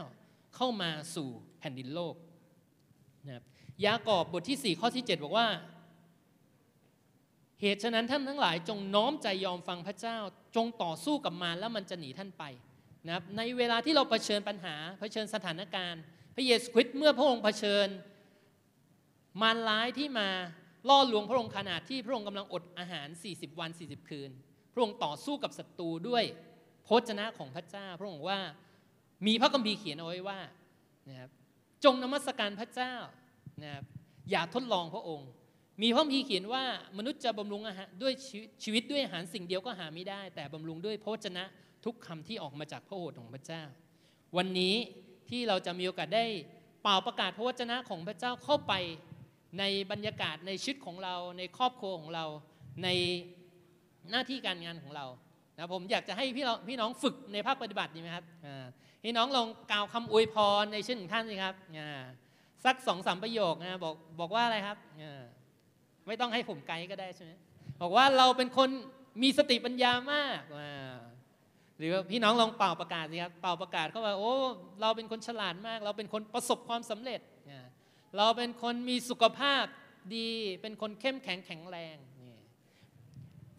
เข้ามาสู่แผ่นดินโลกนะครับยากอบบทที่ 4 ข้อที่ 7 บอกว่า เหตุฉะนั้นท่านทั้งหลายจงน้อมใจยอมฟังพระเจ้า จงต่อสู้กับมารแล้วมันจะหนีท่านไปนะครับในเวลาที่เราเผชิญปัญหาเผชิญสถานการณ์ พระเยซูคริสต์เมื่อพระองค์เผชิญ มารร้ายที่มาล่อลวงพระองค์ขนาดที่พระองค์กำลังอดอาหาร 40 วัน 40 คืน พระองค์ต่อสู้กับศัตรูด้วย พระชนะของพระเจ้า พระองค์ว่ามีพระคัมภีร์เขียนเอาไว้ว่านะครับจงนมัสการพระเจ้านะครับอย่าทดลองพระองค์ มีพระคัมภีร์เขียนว่ามนุษย์จะบำรุงอาหารด้วยชีวิตด้วยอาหารสิ่งเดียวก็หาไม่ได้ แต่บำรุงด้วยพระชนะทุกคำที่ออกมาจากพระโอษฐ์ของพระเจ้า วันนี้ที่เราจะมีโอกาสได้เป่าประกาศพระวจนะของพระเจ้าเข้าไปในบรรยากาศในชีวิตของเรา ในครอบครัวของเรา ในหน้าที่การงานของเรา นะผมอยากจะให้พี่เราพี่น้องฝึกในภาคปฏิบัติดีไหมครับพี่น้องลองกล่าวคำอวยพรในชื่อของท่านสิครับสักสองสามประโยคนะบอกบอกว่าอะไรครับไม่ต้องให้ผมไกด์ก็ได้ใช่ไหมบอกว่าเราเป็นคนมีสติปัญญามากหรือพี่น้องลองเป่าประกาศสิครับเป่าประกาศเขาว่าโอ้เราเป็นคนฉลาดมาก เราเป็นคนประสบความสำเร็จ เราเป็นคนมีสุขภาพดี เป็นคนเข้มแข็งแข็งแรง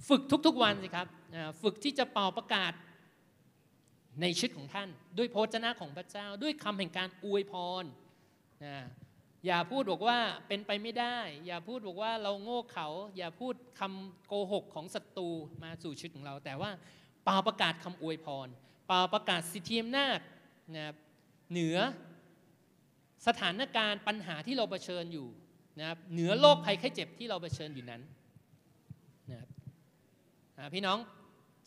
ฝึกทุกๆวันสิครับฝึกที่จะเป่าประกาศในชีวิตของท่าน ด้วยโพจนะของพระเจ้า ด้วยคำแห่งการอวยพรอย่าพูดบอกว่าเป็นไปไม่ได้ อย่าพูดบอกว่าเราโง่เขา อย่าพูดคำโกหกของศัตรูมาสู่ชีวิตของเรา แต่ว่าเป่าประกาศคำอวยพรเป่าประกาศสิทธิอำนาจนะเหนือสถานการณ์ปัญหาที่เราเผชิญอยู่นะเหนือโรคภัยไข้เจ็บที่เราเผชิญอยู่นั้น พี่น้อง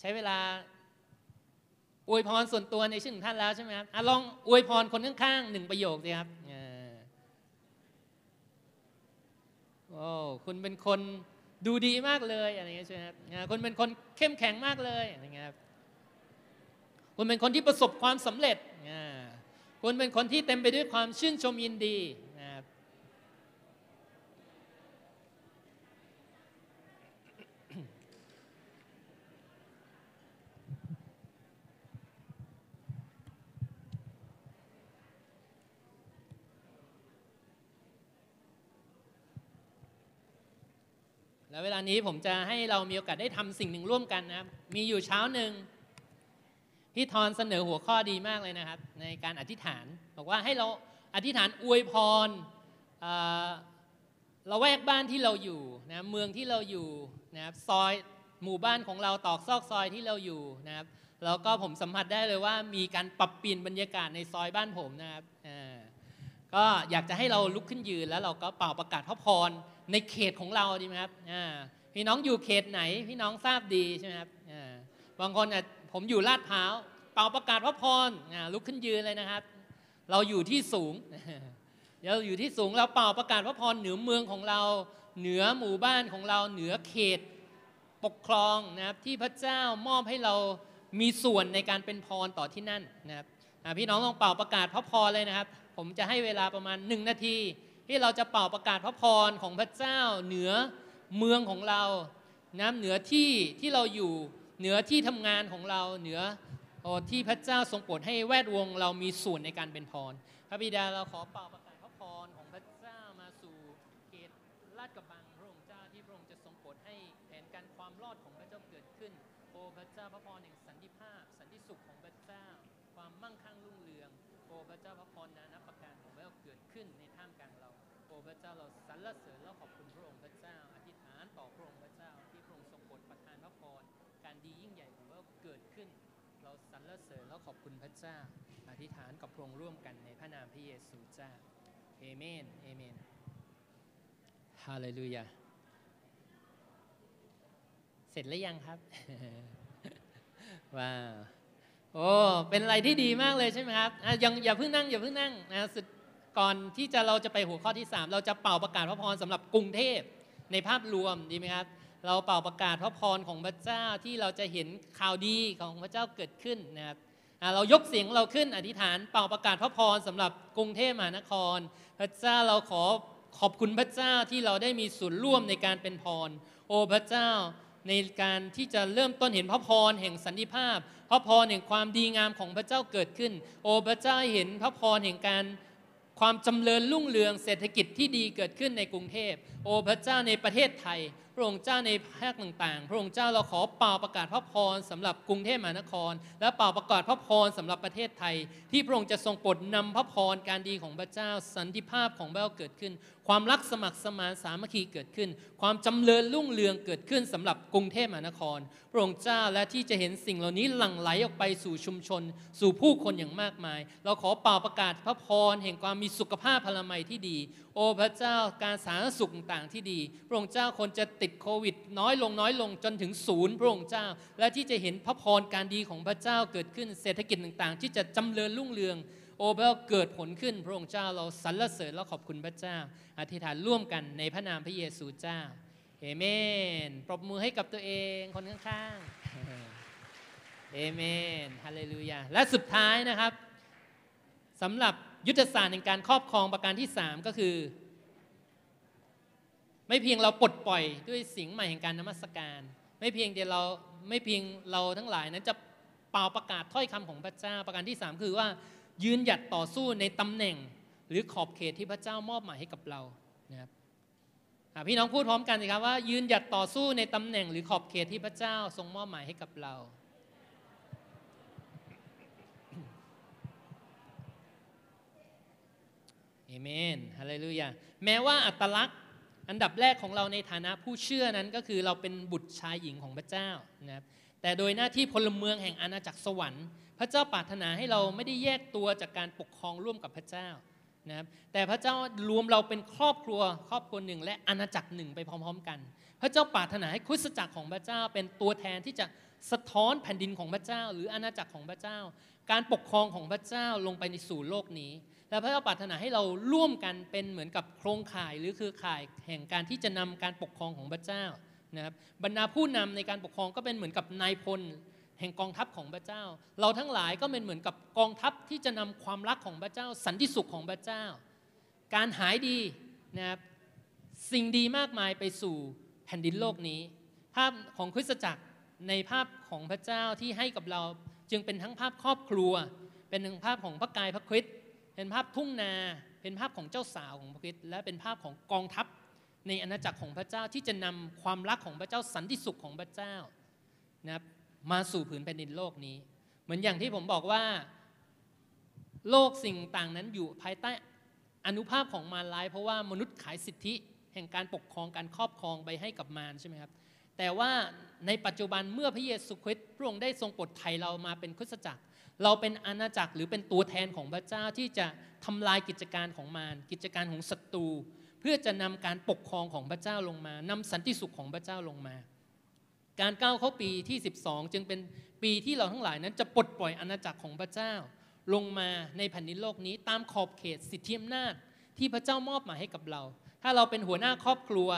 ใช้เวลาอวยพรส่วนตัวในชื่อของท่านแล้วใช่ไหมครับลองอวยพรคนข้างๆหนึ่งประโยคสิครับโอ้คุณเป็นคนดูดีมากเลยอะไรเงี้ยใช่ไหมครับคุณเป็นคนเข้มแข็งมากเลยอะไรเงี้ยครับคุณเป็นคนที่ประสบความสำเร็จคุณเป็นคนที่เต็มไปด้วยความชื่นชมยินดีนะครับ แล้ว เวลานี้ผมจะให้เรามีโอกาสได้ทำสิ่งหนึ่งร่วมกันนะครับ มีอยู่เช้าหนึ่งพี่ทอนเสนอหัวข้อดีมากเลยนะครับ ในการอธิษฐาน บอกว่าให้เราอธิษฐานอวยพรเราแวกบ้านที่เราอยู่นะเมืองที่เราอยู่นะครับซอยหมู่บ้านของเราตอกซอกซอยที่เราอยู่นะครับแล้วก็ผมสัมผัสได้เลยว่ามีการปรับเปลี่ยนบรรยากาศในซอยบ้านผมนะครับก็อยากจะให้เราลุกขึ้นยืนแล้วเราก็เป่าประกาศพระพร ในเขตของเราดีไหมครับพี่น้องอยู่เขตไหน พี่น้องทราบดีใช่ไหมครับบางคนผมอยู่ลาดพร้าวเป่าประกาศพระพรลุกขึ้นยืนเลยนะครับ เราอยู่ที่สูงเราอยู่ที่สูงเราเป่าประกาศพระพรเหนือเมืองของเรา เหนือหมู่บ้านของเราเหนือเขตปกครองนะครับที่พระเจ้ามอบให้เรามีส่วนในการเป็นพรต่อที่นั่นนะครับพี่น้องลองเป่าประกาศพระพรเลยนะครับ ผมจะให้เวลาประมาณหนึ่งนาที ที่เราจะเป่าประกาศพระพรของพระเจ้าเหนือเมืองของเรานะเหนือที่ที่เราอยู่เหนือที่ทำงานของเราเหนือที่พระเจ้าทรงโปรดให้แวดวงเรามีส่วนในการเป็นพร พระบิดาเราขอเป่าประกาศ ราสรรเสริญแล้วขอบคุณพระองค์พระเจ้า อธิษฐานต่อพระองค์พระเจ้า ที่พระองค์ทรงโปรดประทานพระพรการดียิ่งใหญ่ของพระเกิดขึ้น เราสรรเสริญแล้วขอบคุณพระเจ้า อธิษฐานกับพระองค์ร่วมกันในพระนามพระเยซูเจ้าเอเมนเอเมนฮาเลลูยาเสร็จแล้วยังครับว้าวโอ้เป็นอะไรที่ดีมากเลยใช่ไหมครับยังอย่าเพิ่งนั่งอย่าเพิ่งนั่งนะสุด ก่อนที่จะเราจะไปหัวข้อที่ 3 เราจะเป่าประกาศพระพรสำหรับกรุงเทพในภาพรวมดีไหมครับ เราเป่าประกาศพระพรของพระเจ้าที่เราจะเห็นข่าวดีของพระเจ้าเกิดขึ้นนะครับเรายกเสียงเราขึ้นอธิษฐานเป่าประกาศพระพรสำหรับกรุงเทพมหานคร พระเจ้าเราขอขอบคุณพระเจ้าที่เราได้มีส่วนร่วมในการเป็นพร โอ้พระเจ้าในการที่จะเริ่มต้นเห็นพระพรแห่งสันติภาพ พระพรแห่งความดีงามของพระเจ้าเกิดขึ้น โอ้พระเจ้าเห็นพระพรแห่งการ ความจำเริญรุ่งเรืองเศรษฐกิจที่ดีเกิดขึ้นในกรุงเทพ โอ้พระเจ้าในประเทศไทย พระองค์เจ้าในภาคต่างๆ พระองค์เจ้าเราขอเป่าประกาศพระพรสำหรับกรุงเทพมหานคร และเป่าประกาศพระพรสำหรับประเทศไทย ที่พระองค์จะทรงโปรดนำพระพรการดีของพระเจ้า สันติภาพของพระเจ้าเกิดขึ้น ความรักสมัครสมานสามัคคีเกิดขึ้น ความจำเริญรุ่งเรืองเกิดขึ้นสำหรับกรุงเทพมหานคร พระองค์เจ้าและที่จะเห็นสิ่งเหล่านี้หลั่งไหลออกไปสู่ชุมชน สู่ผู้คนอย่างมากมาย เราขอเป่าประกาศพระพรแห่งความมีสุขภาพพลามัยที่ดี โอ้พระเจ้าการสาธารณสุขต่างที่ดี พระองค์เจ้าคนจะติดโควิด น้อยลงน้อยลงจนถึงศูนย์พระองค์เจ้า และที่จะเห็นพระพรการดีของพระเจ้าเกิดขึ้นเศรษฐกิจต่างๆ ที่จะจำเริญรุ่งเรือง โอ้พระเจ้าเกิดผลขึ้นพระองค์เจ้าเราสรรเสริญและขอบคุณพระเจ้า อธิษฐานร่วมกันในพระนามพระเยซูเจ้าเอเมน ปรบมือให้กับตัวเองคนข้างๆเอเมนฮาเลลูยาและสุดท้ายนะครับสำหรับ ยุทธศาสตร์ในการครอบครองประการที่ 3 ก็คือ ไม่เพียงเราปลดปล่อยด้วยสิ่งใหม่แห่งการนมัสการ ไม่เพียงเดียวเราไม่เพียงเราทั้งหลายนั้นจะเป่าประกาศถ้อยคำของพระเจ้า ประการที่ 3 คือว่ายืนหยัดต่อสู้ในตำแหน่งหรือขอบเขตที่พระเจ้ามอบหมายให้กับเรานะครับพี่น้องพูดพร้อมกันสิครับว่า ยืนหยัดต่อสู้ในตำแหน่งหรือขอบเขตที่พระเจ้าทรงมอบหมายให้กับเรา เอเมนฮาเลลูยาแม้ว่าอัตลักษณ์อันดับแรกของเราในฐานะผู้เชื่อนั้นก็คือเราเป็นบุตรชายหญิงของพระเจ้านะครับแต่โดยหน้าที่พลเมืองแห่งอาณาจักรสวรรค์ พระเจ้าปรารถนาให้เราไม่ได้แยกตัวจากการปกครองร่วมกับพระเจ้านะครับแต่พระเจ้ารวมเราเป็นครอบครัวครอบครัวหนึ่ง และอาณาจักรหนึ่งไปพร้อม ๆ กัน พระเจ้าปรารถนาให้คริสตจักรของพระเจ้า เป็นตัวแทนที่จะสะท้อนแผ่นดินของพระเจ้า หรืออาณาจักรของพระเจ้า การปกครองของพระเจ้าลงไปในสู่โลกนี้ และพระเจ้าปรารถนาให้เราร่วมกันเป็นเหมือนกับโครงข่ายหรือคือข่ายแห่งการที่จะนำการปกครองของพระเจ้านะครับบรรดาผู้นำในการปกครองก็เป็นเหมือนกับนายพลแห่งกองทัพของพระเจ้า เราทั้งหลายก็เป็นเหมือนกับกองทัพที่จะนำความรักของพระเจ้า สันติสุขของพระเจ้า การหายดีนะครับสิ่งดีมากมายไปสู่แผ่นดินโลกนี้ ภาพของคริสตจักรในภาพของพระเจ้าที่ให้กับเราจึงเป็นทั้งภาพครอบครัว เป็นทั้งภาพของพระกายพระคริสต์ เป็นภาพทุ่งนา เป็นภาพของเจ้าสาวของพระคริสต์และเป็นภาพของกองทัพในอาณาจักรของพระเจ้าที่จะนำความรักของพระเจ้าสันติสุขของพระเจ้านะครับมาสู่ผืนแผ่นดินโลกนี้ เหมือนอย่างที่ผมบอกว่า โลกสิ่งต่างนั้นอยู่ภายใต้อนุภาพของมารร้าย เพราะว่ามนุษย์ขายสิทธิแห่งการปกครองการครอบครองไปให้กับมารใช่ไหมครับแต่ว่าในปัจจุบันเมื่อพระเยซูคริสต์พระองค์ได้ทรงปลดไถ่เรามาเป็นคริสตจักร เราเป็นอาณาจักรหรือเป็นตัวแทนของพระเจ้าที่จะทำลายกิจการของมารกิจการของศัตรู เพื่อจะนำการปกครองของพระเจ้าลงมานำสันติสุขของพระเจ้าลงมา การก้าวเข้าปีที่ 12 จึงเป็นปีที่เราทั้งหลายนั้นจะปลดปล่อยอาณาจักรของพระเจ้า ลงมาในแผ่นดินโลกนี้ ตามขอบเขตสิทธิอำนาจที่พระเจ้ามอบหมายให้กับเรา ถ้าเราเป็นหัวหน้าครอบครัว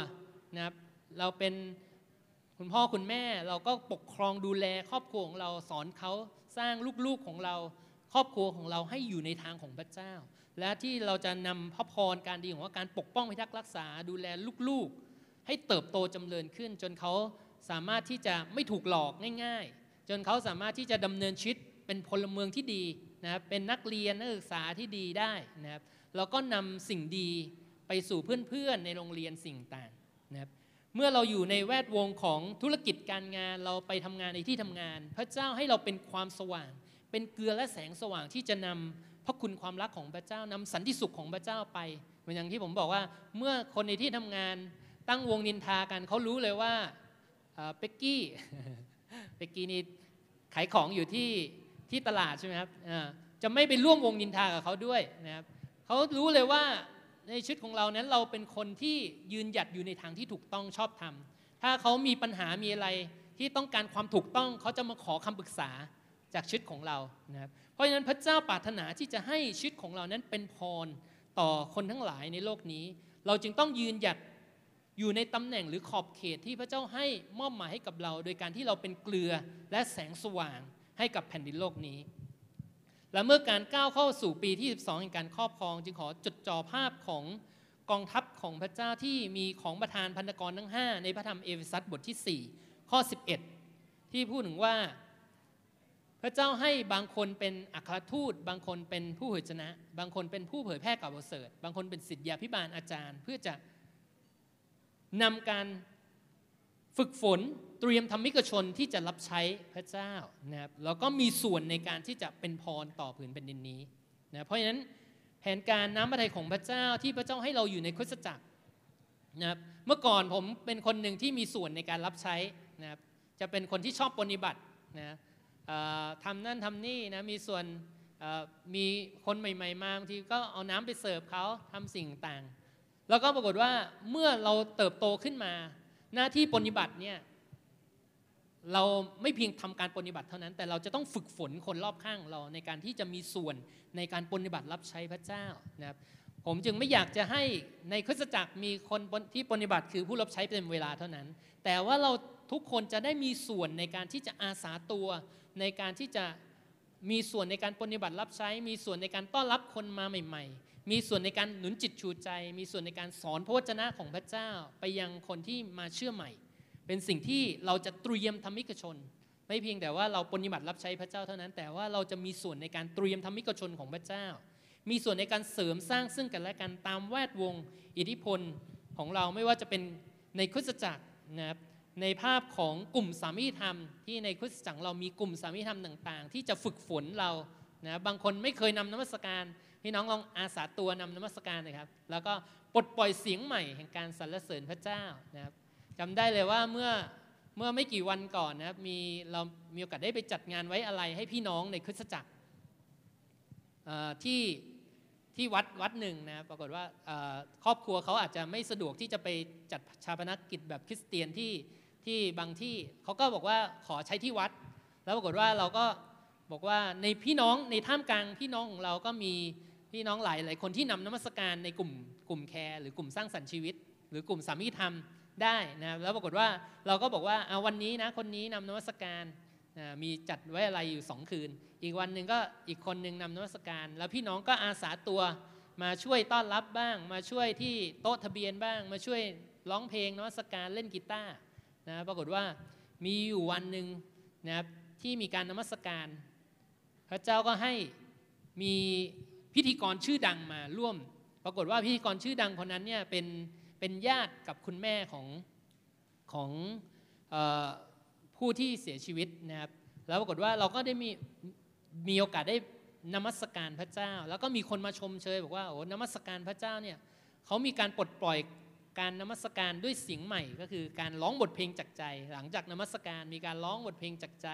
นะครับเราเป็นคุณพ่อคุณแม่เราก็ปกครองดูแลครอบครัวของเราสอนเขา สร้างลูกๆของเราครอบครัวของเราให้อยู่ในทางของพระเจ้า และที่เราจะนำพระพรการดีของาการปกป้องพิทักษ์รักษาดูแลลูกๆ ให้เติบโตจำเริญขึ้น จนเขาสามารถที่จะไม่ถูกหลอกง่าย ๆ จนเขาสามารถที่จะดำเนินชีวิตเป็นพลเมืองที่ดีนะครับเป็นนักเรียนนักศึกษาที่ดีได้นะครับเราก็นำสิ่งดีไปสู่เพื่อนๆในโรงเรียนสิ่งต่างนะครับ เมื่อเราอยู่ในแวดวงของธุรกิจการงานเราไปทำงานในที่ทำงาน พระเจ้าให้เราเป็นความสว่าง เป็นเกลือและแสงสว่างที่จะนำพระคุณความรักของพระเจ้านำสันติสุขของพระเจ้าไป เหมือนอย่างที่ผมบอกว่า เมื่อคนในที่ทำงานตั้งวงนินทากันเขารู้เลยว่าเป็กกี้เป็กกี้นี่ขายของอยู่ที่ที่ตลาดใช่ไหมครับจะไม่ไปร่วมวงนินทากับเขาด้วยนะครับเขารู้เลยว่า ในชีวิตของเรานั้นเราเป็นคนที่ยืนหยัดอยู่ในทางที่ถูกต้องชอบธรรม ถ้าเขามีปัญหามีอะไรที่ต้องการความถูกต้องเขาจะมาขอคำปรึกษาจากชีวิตของเรานะครับเพราะฉะนั้นพระเจ้าปรารถนาที่จะให้ชีวิตของเรานั้นเป็นพรต่อคนทั้งหลายในโลกนี้ เราจึงต้องยืนหยัดอยู่ในตำแหน่งหรือขอบเขตที่พระเจ้าให้มอบหมายให้กับเรา โดยการที่เราเป็นเกลือและแสงสว่างให้กับแผ่นดินโลกนี้ และเมื่อการก้าวเข้าสู่ปีที่ 12แห่งการครอบครอง จึงขอจดจ่อภาพของกองทัพของพระเจ้าที่มีของประธานพันธกรทั้ง 5 ในพระธรรมเอเฟซัสบทที่ 4 ข้อ 11 ที่พูดถึงว่า พระเจ้าให้บางคนเป็นอัครทูต บางคนเป็นผู้เผยชนะ บางคนเป็นผู้เผยแพร่ข่าวประเสริฐ บางคนเป็นศิษยาพิบาลอาจารย์ เพื่อจะนำการ ฝึกฝนเตรียมธรรมิกชนที่จะรับใช้พระเจ้านะครับแล้วก็มีส่วนในการที่จะเป็นพรต่อผืนแผ่นดินนี้นะเพราะฉะนั้นแผนการน้ำพระทัยของพระเจ้าที่พระเจ้าให้เราอยู่ในคริสตจักรนะครับเมื่อก่อนผมเป็นคนหนึ่งที่มีส่วนในการรับใช้นะครับจะเป็นคนที่ชอบปฏิบัตินะทำนั่นทำนี่นะมีส่วนมีคนใหม่ๆมาบางทีก็เอาน้ำไปเสิร์ฟเขาทำสิ่งต่าง แล้วก็ปรากฏว่าเมื่อเราเติบโตขึ้นมา หน้าที่ปฏิบัติเนี่ยเราไม่เพียงทำการปฏิบัติเท่านั้น แต่เราจะต้องฝึกฝนคนรอบข้างเราในการที่จะมีส่วนในการปฏิบัติรับใช้พระเจ้านะครับผมจึงไม่อยากจะให้ในคริสตจักรมีคนที่ปฏิบัติคือผู้รับใช้เต็มเวลาเท่านั้น แต่ว่าเราทุกคนจะได้มีส่วนในการที่จะอาสาตัวในการที่จะมีส่วนในการปฏิบัติรับใช้ มีส่วนในการต้อนรับคนมาใหม่ ๆ มีส่วนในการหนุนจิตชูใจ มีส่วนในการสอนพระวจนะของพระเจ้าไปยังคนที่มาเชื่อใหม่ เป็นสิ่งที่เราจะเตรียมธรรมิกชน ไม่เพียงแต่ว่าเราปฏิบัติรับใช้พระเจ้าเท่านั้น แต่ว่าเราจะมีส่วนในการเตรียมธรรมิกชนของพระเจ้า มีส่วนในการเสริมสร้างซึ่งกันและกันตามแวดวง อิทธิพลของเราไม่ว่าจะเป็นในคริสตจักรนะครับในภาพของกลุ่มสามีธรรม ที่ในคริสตจักรเรามีกลุ่มสามีธรรมต่าง ๆ ที่จะฝึกฝนเรานะบางคนไม่เคยนำนมัสการ พี่น้องลองอาสาตัวนำนมัสการนะครับ แล้วก็ปลดปล่อยเสียงใหม่แห่งการสรรเสริญพระเจ้านะครับจำได้เลยว่าเมื่อเมื่อไม่กี่วันก่อนนะครับมีเรามีโอกาสได้ไปจัดงานไว้อะไรให้พี่น้องในคริสตจักรที่ที่วัดวัดหนึ่งนะปรากฏว่าครอบครัวเขาอาจจะไม่สะดวกที่จะไปจัดชาปนกิจแบบคริสเตียนที่ที่บางที่เขาก็บอกว่าขอใช้ที่วัด แล้วปรากฏว่าเราก็บอกว่าในพี่น้องในท่ามกลางพี่น้องของเราก็มี พี่น้องหลายหลายคนที่นำนมัสการในกลุ่มกลุ่มแคร์หรือกลุ่มสร้างสรรค์ชีวิต หรือกลุ่มสามีธรรมได้นะแล้วปรากฏว่าเราก็บอกว่าเอาวันนี้นะคนนี้นำนวัตการนะมีจัดไว้อะไรอยู่สองคืน อีกวันหนึ่งก็อีกคนหนึ่งนำนวัตการ แล้วพี่น้องก็อาสาตัวมาช่วยต้อนรับบ้าง มาช่วยที่โต๊ะทะเบียนบ้าง มาช่วยร้องเพลงนวัตการเล่นกีตาร์นะปรากฏว่ามีอยู่วันหนึ่งนะครับที่มีการนมัสการ พระเจ้าก็ให้มี พิธีกรชื่อดังมาร่วม ปรากฏว่าพิธีกรชื่อดังคนนั้นเนี่ยเป็นเป็นญาติกับคุณแม่ของของอผู้ที่เสียชีวิตนะครับ แล้วปรากฏว่าเราก็ได้มีมีโอกาสได้นมัสการพระเจ้า แล้วก็มีคนมาชมเชยบอกว่าโอ้นมัสการพระเจ้าเนี่ยเขามีการปลดปล่อยการนมัสการด้วยเสียงใหม่ ก็คือการร้องบทเพลงจากใจ หลังจากนมัสการมีการร้องบทเพลงจากใจ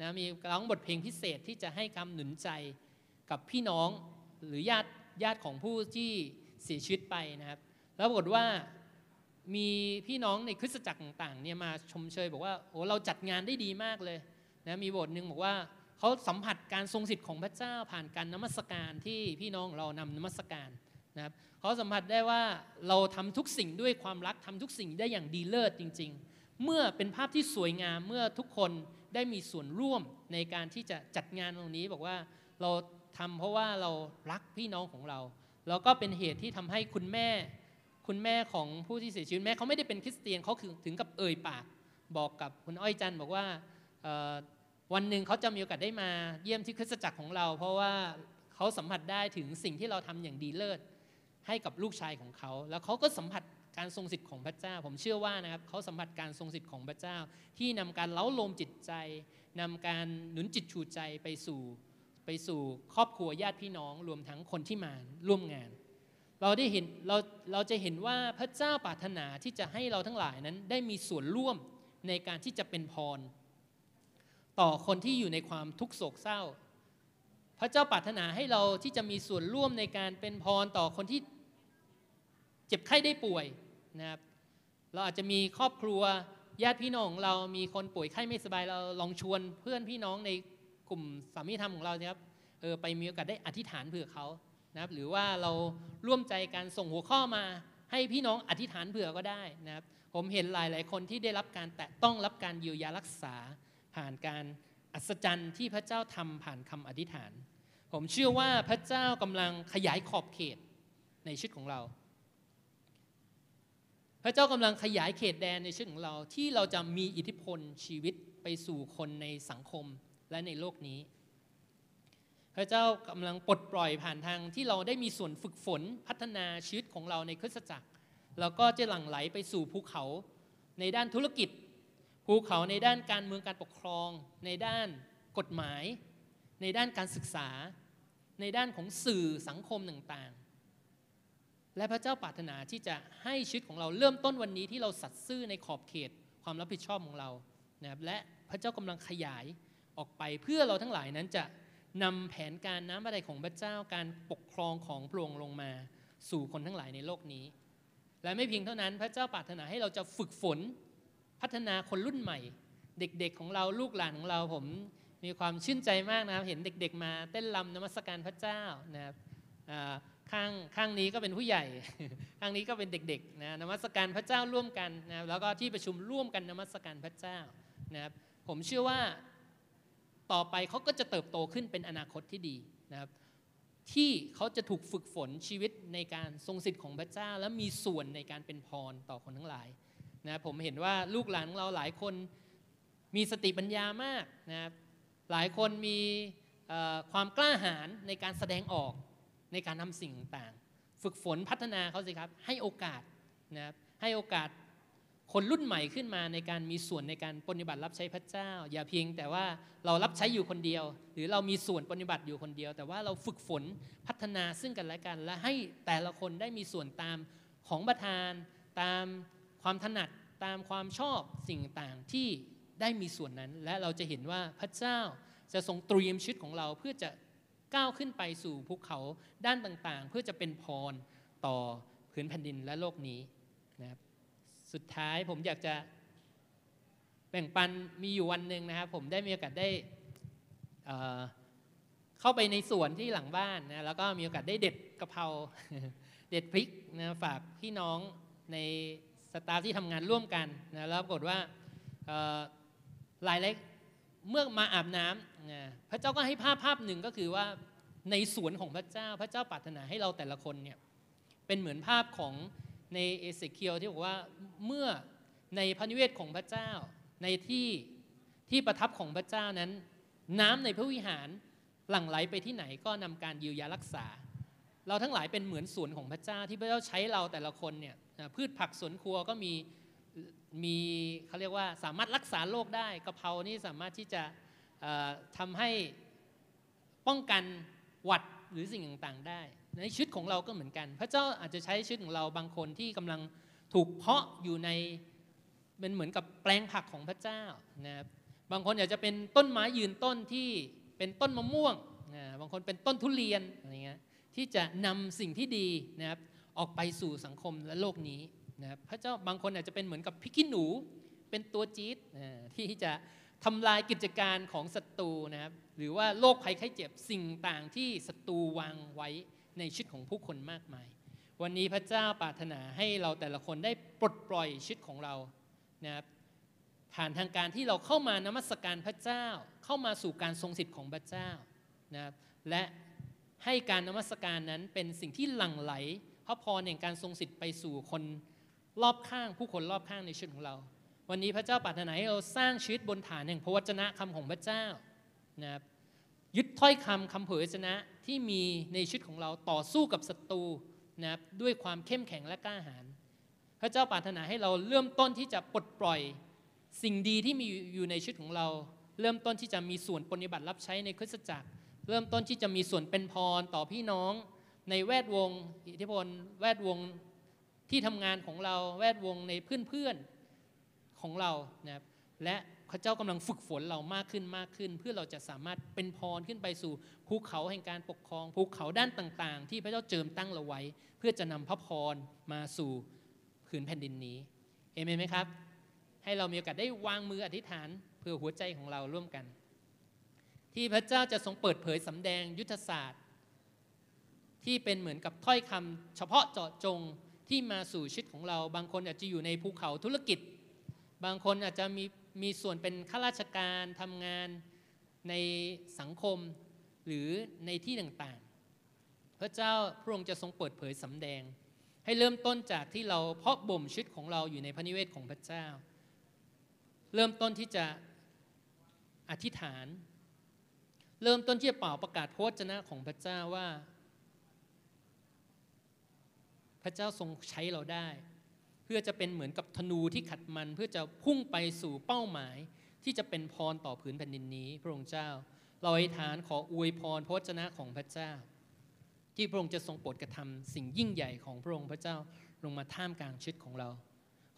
นะมีร้องบทเพลงพิเศษที่จะให้คำหนุนใจกับพี่น้อง หรือญาติญาติของผู้ที่เสียชีวิตไปนะครับ แล้วปรากฏว่ามีพี่น้องในคริสตจักรต่างๆเนี่ยมาชมเชยบอกว่าโอ้เราจัดงานได้ดีมากเลยนะมีบทหนึ่งบอกว่าเขาสัมผัสการทรงสิทธิ์ของพระเจ้าผ่านการนมัสการที่พี่น้องเรานำนมัสการนะครับเขาสัมผัสได้ว่าเราทำทุกสิ่งด้วยความรักทำทุกสิ่งได้อย่างดีเลิศจริง ๆ เมื่อเป็นภาพที่สวยงามเมื่อทุกคนได้มีส่วนร่วมในการที่จะจัดงานตรงนี้ บอกว่าเรา ทำเพราะว่าเรารักพี่น้องของเรา แล้วก็เป็นเหตุที่ทำให้คุณแม่ คุณแม่ของผู้ที่เสียชีวิตแม้เขาไม่ได้เป็นคริสเตียนเขาถึงกับเอ่ยปาก บอกกับคุณอ้อยจันบอกว่าวันหนึ่งเขาจะมีโอกาสได้มาเยี่ยมที่คริสตจักรของเรา เพราะว่าเขาสัมผัสได้ถึงสิ่งที่เราทำอย่างดีเลิศให้กับลูกชายของเขา แล้วเขาก็สัมผัสการทรงสิทธิ์ของพระเจ้า ผมเชื่อว่านะครับเขาสัมผัสการทรงสิทธิ์ของพระเจ้า ที่นำการเล้าโลมจิตใจนำการหนุนจิตชูใจไปสู่ ไปสู่ครอบครัวญาติพี่น้อง รวมทั้งคนที่มาร่วมงาน เราได้เห็นเราเราจะเห็นว่าพระเจ้าปรารถนาที่จะให้เราทั้งหลายนั้นได้มีส่วนร่วมในการที่จะเป็นพร ต่อคนที่อยู่ในความทุกโศกเศร้า พระเจ้าปรารถนาให้เราที่จะมีส่วนร่วมในการเป็นพรต่อคนที่เจ็บไข้ได้ป่วยนะครับเราอาจจะมีครอบครัวญาติพี่น้องเรามีคนป่วยไข้ไม่สบายเราลองชวนเพื่อนพี่น้องใน กลุ่มสามีธรรมของเราครับเออไปมีโอกาสได้อธิษฐานเผื่อเขานะครับหรือว่าเราร่วมใจการส่งหัวข้อมาให้พี่น้องอธิษฐานเผื่อก็ได้นะครับผมเห็นหลายหลายคนที่ได้รับการแตะต้องรับการเยียวยารักษา ผ่านการอัศจรรย์ที่พระเจ้าทำผ่านคำอธิษฐาน ผมเชื่อว่าพระเจ้ากำลังขยายขอบเขตในชีวิตของเรา พระเจ้ากำลังขยายเขตแดนในชีวิตของเราที่เราจะมีอิทธิพลชีวิตไปสู่คนในสังคม และในโลกนี้ พระเจ้ากำลังปลดปล่อยผ่านทางที่เราได้มีส่วนฝึกฝนพัฒนาชีวิตของเราในคริสตจักร แล้วก็จะหลั่งไหลไปสู่ภูเขาในด้านธุรกิจ ภูเขาในด้านการเมืองการปกครอง ในด้านกฎหมาย ในด้านการศึกษา ในด้านของสื่อสังคมต่างๆ และพระเจ้าปรารถนาที่จะให้ชีวิตของเราเริ่มต้นวันนี้ที่เราสัตย์ซื่อในขอบเขตความรับผิดชอบของเรานะครับและพระเจ้ากำลังขยาย ออกไปเพื่อเราทั้งหลายนั้นจะนำแผนการน้ำอะไรของพระเจ้าการปกครองของพระองค์ลงมาสู่คนทั้งหลายในโลกนี้ และไม่เพียงเท่านั้นพระเจ้าปรารถนาให้เราจะฝึกฝนพัฒนาคนรุ่นใหม่ เด็กๆของเราลูกหลานของเราผมมีความชื่นใจมากนะครับเห็นเด็กๆมาเต้นรำนมัสการพระเจ้านะครับข้างข้างนี้ก็เป็นผู้ใหญ่ ข้างนี้ก็เป็นเด็กๆนะนมัสการพระเจ้าร่วมกันนะแล้วก็ที่ประชุมร่วมกันนมัสการพระเจ้านะครับผมเชื่อว่า ต่อไปเขาก็จะเติบโตขึ้นเป็นอนาคตที่ดีนะครับที่เขาจะถูกฝึกฝนชีวิตในการทรงสิทธิ์ของพระเจ้า และมีส่วนในการเป็นพรต่อคนทั้งหลายนะผมเห็นว่าลูกหลานของเราหลายคนมีสติปัญญามากนะครับหลายคนมีความกล้าหาญในการแสดงออกในการทำสิ่งต่าง ฝึกฝนพัฒนาเขาสิครับให้โอกาสนะครับให้โอกาส คนรุ่นใหม่ขึ้นมาในการมีส่วนในการปฏิบัติรับใช้พระเจ้า อย่าเพียงแต่ว่าเรารับใช้อยู่คนเดียว หรือเรามีส่วนปฏิบัติอยู่คนเดียว แต่ว่าเราฝึกฝนพัฒนาซึ่งกันและกัน และให้แต่ละคนได้มีส่วนตามของประธาน ตามความถนัดตามความชอบสิ่งต่างที่ได้มีส่วนนั้น และเราจะเห็นว่าพระเจ้าจะทรงเตรียมชีวิตของเราเพื่อจะก้าวขึ้นไปสู่ภูเขาด้านต่างๆ เพื่อจะเป็นพรต่อพื้นแผ่นดินและโลกนี้ สุดท้ายผมอยากจะแบ่งปันมีอยู่วันหนึ่งนะครับ ผมได้มีโอกาสได้เข้าไปในสวนที่หลังบ้านนะแล้วก็มีโอกาสได้เด็ดกะเพราเด็ดพริกนะฝากพี่น้องในสตาฟที่ทำงานร่วมกันนะแล้วปรากฏว่าลายเล็กเมื่อมาอาบน้ำนะพระเจ้าก็ให้ภาพภาพหนึ่งก็คือว่าในสวนของพระเจ้า พระเจ้าปรารถนาให้เราแต่ละคนเนี่ยเป็นเหมือนภาพของ ในเอเสเคียวที่บอกว่าเมื่อในพระนิเวศของพระเจ้า ในที่ที่ประทับของพระเจ้านั้น น้ำในพระวิหารหลั่งไหลไปที่ไหนก็นำการยียวยารักษา เราทั้งหลายเป็นเหมือนสวนของพระเจ้าที่พระเจ้าใช้เราแต่ละคนเนี่ยพืชผักสวนครัวก็มีมีเขาเรียกว่าสามารถรักษาโรคได้กะเพรานี่สามารถที่จะทำให้ป้องกันหวัดหรือสิ่งต่างๆได้ ในชีวิตของเราก็เหมือนกัน พระเจ้าอาจจะใช้ชีวิตของเราบางคนที่กำลังถูกเพาะอยู่ในเป็นเหมือนกับแปลงผักของพระเจ้านะครับบางคนอยากจะเป็นต้นไม้ยืนต้นที่เป็นต้นมะม่วงนะบางคนเป็นต้นทุเรียนอะไรเงี้ยที่จะนำสิ่งที่ดีนะครับออกไปสู่สังคมและโลกนี้นะครับพระเจ้าบางคนอาจจะเป็นเหมือนกับพิกิหนูเป็นตัวจี๊ดที่จะทำลายกิจการของศัตรูนะครับหรือว่าโรคภัยไข้เจ็บสิ่งต่างที่ศัตรูวางไว้ ในชีวิตของผู้คนมากมาย วันนี้พระเจ้าปรารถนาให้เราแต่ละคนได้ปลดปล่อยชีวิตของเรานะครับผ่านทางการที่เราเข้ามานมัสการพระเจ้า เข้ามาสู่การทรงสิทธิ์ของพระเจ้านะครับและให้การนมัสการนั้นเป็นสิ่งที่หลั่งไหลพระพรแห่งการทรงสิทธิ์ไปสู่คนรอบข้าง ผู้คนรอบข้างในชีวิตของเรา วันนี้พระเจ้าปรารถนาให้เราสร้างชีวิตบนฐานแห่งพระวจนะคำของพระเจ้านะครับ ยึดถ้อยคำคำเผยชนะที่มีในชีวิตของเราต่อสู้กับศัตรูนะครับด้วยความเข้มแข็งและกล้าหาญพระเจ้าปรารถนาให้เราเริ่มต้นที่จะปลดปล่อยสิ่งดีที่มีอยู่ในชีวิตของเรา เริ่มต้นที่จะมีส่วนปฏิบัติรับใช้ในคริสตจักร เริ่มต้นที่จะมีส่วนเป็นพรต่อพี่น้อง ในแวดวง อิทธิพล แวดวงที่ทำงานของเรา แวดวงในเพื่อนๆของเรานะครับและ ระเจ้ากำลังฝึกฝนเรามากขึ้นมากขึ้น เพื่อเราจะสามารถเป็นพรขึ้นไปสู่ภูเขาแห่งการปกครองภูเขาด้านต่างๆ ที่พระเจ้าเจิมตั้งเราไว้ เพื่อจะนำพระพรมาสู่ผืนแผ่นดินนี้เอเมนไหมครับ ให้เรามีโอกาสได้วางมืออธิษฐานเพื่อหัวใจของเราร่วมกัน ที่พระเจ้าจะทรงเปิดเผยสำแดงยุทธศาสตร์ ที่เป็นเหมือนกับถ้อยคำเฉพาะเจาะจงที่มาสู่ชีวิตของเรา บางคนอาจจะอยู่ในภูเขาธุรกิจ บางคนอาจจะมี มีส่วนเป็นข้าราชการทำงานในสังคมหรือในที่ต่างๆ พระเจ้าพระองค์จะทรงเปิดเผยสำแดง ให้เริ่มต้นจากที่เราเพาะบ่มชีวิตของเราอยู่ในพระนิเวศของพระเจ้า เริ่มต้นที่จะอธิษฐาน เริ่มต้นที่จะเป่าประกาศโพระวจนะของพระเจ้าว่า พระเจ้าทรงใช้เราได้ เพื่อจะเป็นเหมือนกับธนูที่ขัดมัน เพื่อจะพุ่งไปสู่เป้าหมาย ที่จะเป็นพรต่อผืนแผ่นดินนี้ พระองค์เจ้า เราอธิษฐานขออวยพรพระวจนะของพระเจ้า ที่พระองค์จะทรงโปรดกระทำสิ่งยิ่งใหญ่ของพระองค์พระเจ้าลงมาท่ามกลางชีวิตของเรา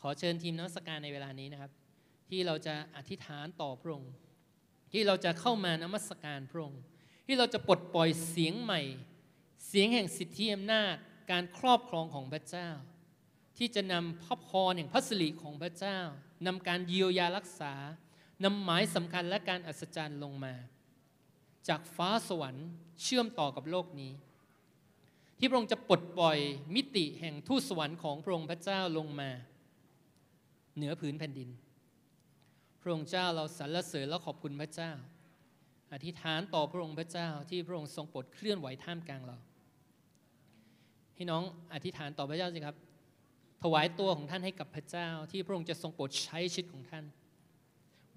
ขอเชิญทีมนักสการในเวลานี้นะครับ ที่เราจะอธิษฐานต่อพระองค์ ที่เราจะเข้ามานมัสการพระองค์ ที่เราจะปลดปล่อยเสียงใหม่ เสียงแห่งสิทธิอำนาจการครอบครองของพระเจ้า ที่จะนำพระพรแห่งพระสิริของพระเจ้านำการเยียวยารักษานำหมายสำคัญและการอัศจรรย์ลงมา จากฟ้าสวรรค์เชื่อมต่อกับโลกนี้ ที่พระองค์จะปลดปล่อยมิติแห่งทูตสวรรค์ของพระองค์พระเจ้าลงมา เหนือผืนแผ่นดิน พระองค์เจ้าเราสรรเสริญและขอบคุณพระเจ้า อธิษฐานต่อพระองค์พระเจ้าที่พระองค์ทรงปรดเคลื่อนไหวท่ามกลางเรา พี่น้องอธิษฐานต่อพระเจ้าสิครับ วายตัวของท่านให้กับพระเจ้า ที่พระองค์จะทรงโปรดใช้ชีวิตของท่าน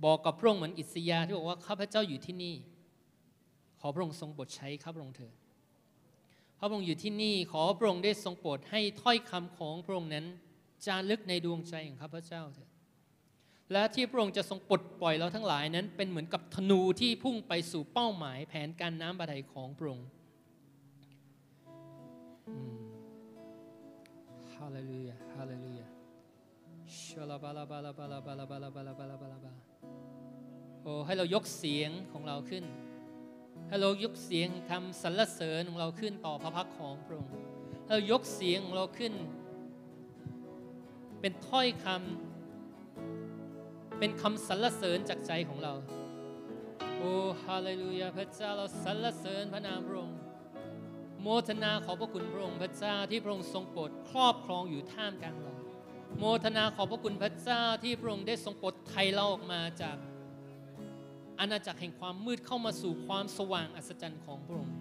บอกกับพระองค์เหมือนอิสยาที่บอกว่าข้าพระเจ้าอยู่ที่นี่ ขอพระองค์ทรงโปรดใช้ข้าพระองค์เถิดพระองค์อยู่ที่นี่ขอพระองค์ได้ทรงโปรดให้ถ้อยคำของพระองค์นั้น จารึกในดวงใจของข้าพเจ้าเถิดและที่พระองค์จะทรงปลดปล่อยเราทั้งหลายนั้น เป็นเหมือนกับธนูที่พุ่งไปสู่เป้าหมายแผนการน้ำบาดาลของพระองค์ ฮาเลลูยาฮาเลลูยาชลาบาลาบาลาบลาบลาบลาบลาบลาบลาบาโอ้ให้เรายกเสียงของเราขึ้น ให้เรายกเสียงคำสรรเสริญของเราขึ้นต่อพระพักของพระองค์ให้เรายกเสียงของเราขึ้น เป็นถ้อยคำเป็นคำสรรเสริญจากใจของเรา โอ้ฮาเลลูยาพระเจ้าเราสรรเสริญพระนามพระองค์ โมทนาขอพระคุณพระองค์พระเจ้าที่พระองค์ทรงโปรดครอบครองอยู่ท่ามกลางเราโมทนาขอพระคุณพระเจ้าที่พระองค์ได้ทรงปลดไทยเราออกมาจากอาณาจักรแห่งความมืดเข้ามาสู่ความสว่างอัศจรรย์ของพระองค์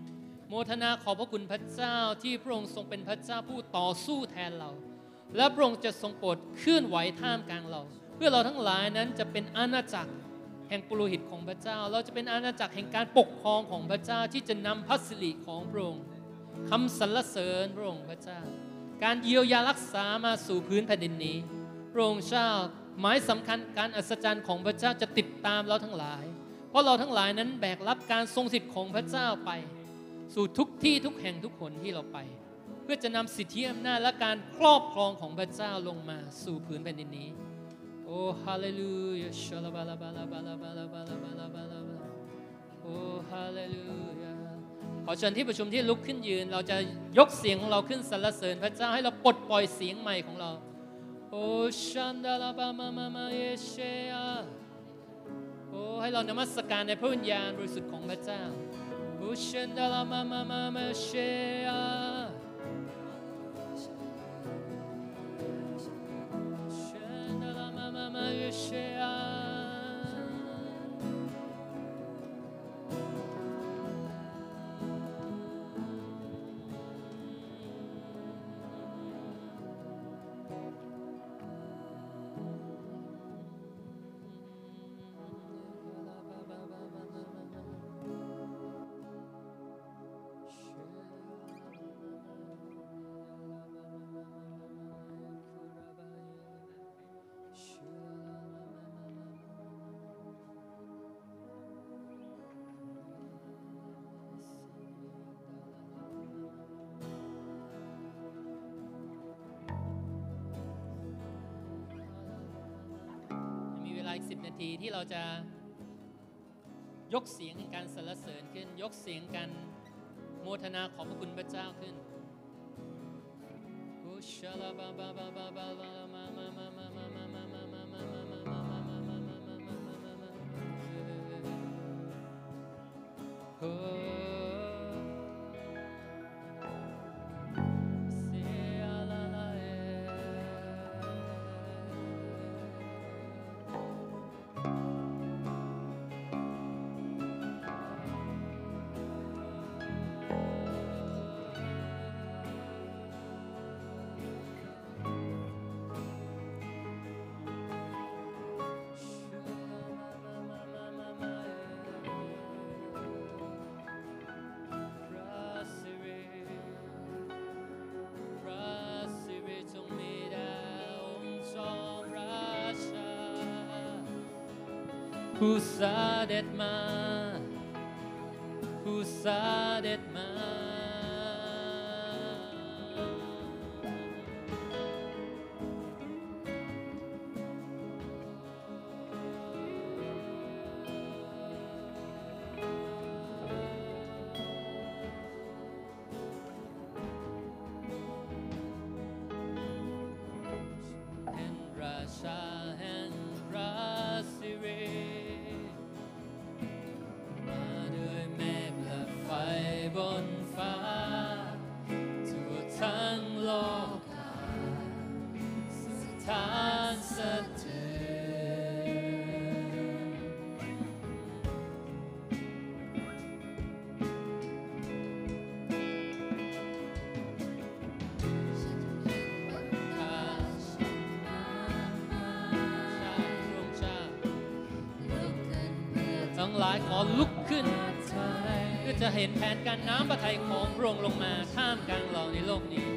โมทนาขอพระคุณพระเจ้าที่พระองค์ทรงเป็นพระเจ้าผู้ต่อสู้แทนเรา และพระองค์จะทรงโปรดเคลื่อนไหวท่ามกลางเรา เพื่อเราทั้งหลายนั้นจะเป็นอาณาจักรแห่งปุโรหิตของพระเจ้า เราจะเป็นอาณาจักรแห่งการปกครองของพระเจ้าที่จะนำพระสิริของพระองค์ คำสรรเสริญพระองค์พระเจ้า การเยียวยารักษามาสู่พื้นแผ่นดินนี้ พระองค์เจ้าหมายสำคัญการอัศจรรย์ของพระเจ้าจะติดตามเราทั้งหลาย เพราะเราทั้งหลายนั้นแบกรับการทรงสิทธิ์ของพระเจ้าไป สู่ทุกที่ทุกแห่งทุกคนที่เราไป เพื่อจะนำสิทธิอำนาจและการครอบครองของพระเจ้าลงมาสู่พื้นแผ่นดินนี้ โอ้ฮาเลลูยาชลาบาลาบาลาบาลาบาลาบาลาบาลาบาลาโอ้ฮาเลลูยา ขอเชิญที่ประชุมที่ลุกขึ้นยืน เราจะยกเสียงของเราขึ้นสรรเสริญพระเจ้าให้เราปลดปล่อยเสียงใหม่ของเราโอ้ชันดาลาบามามามาเยเชอาโอ้ให้เรานมัสการในพระวิญญาณบริสุทธิ์ของพระเจ้าโอ้ชันดาลามามามามาเชอาชันดาลามามามาเยเชอา มีเวลาอีกสินาทีที่เราจะยกเสียงการสรรเสริญขึ้น ยกเสียงการโมทนาขอบพระคุณพระเจ้าขึ้นโอชลาบาบาบาบาบา Kusadet ma จะเห็นแผนการน้ำประทัยของพระองค์ลงมาท่ามกลางเราในโลกนี้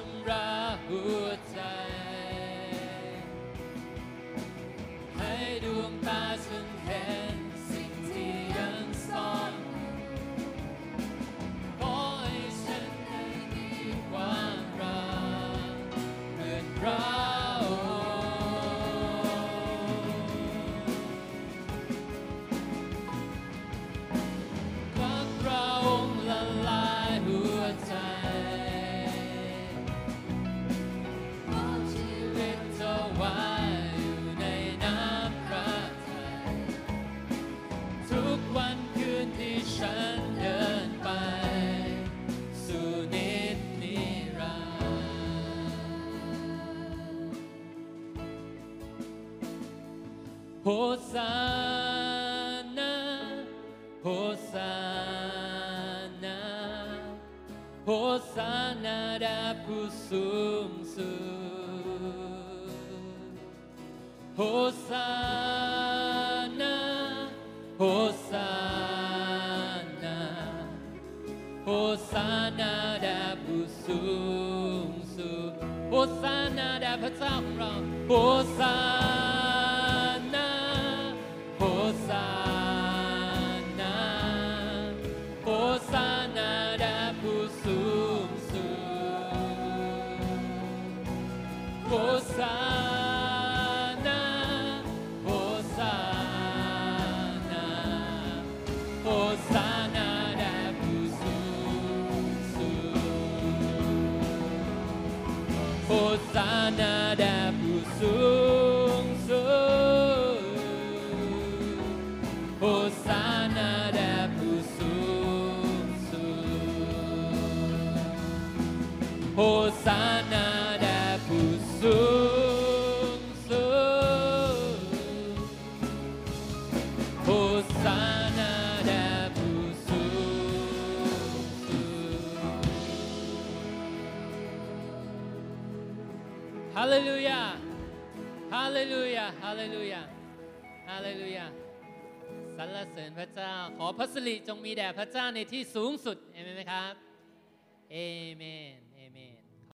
ำระหัวใจ Hosanna, Hosanna, Hosanna da Pusur. มีแด่พระเจ้าในที่สูงสุด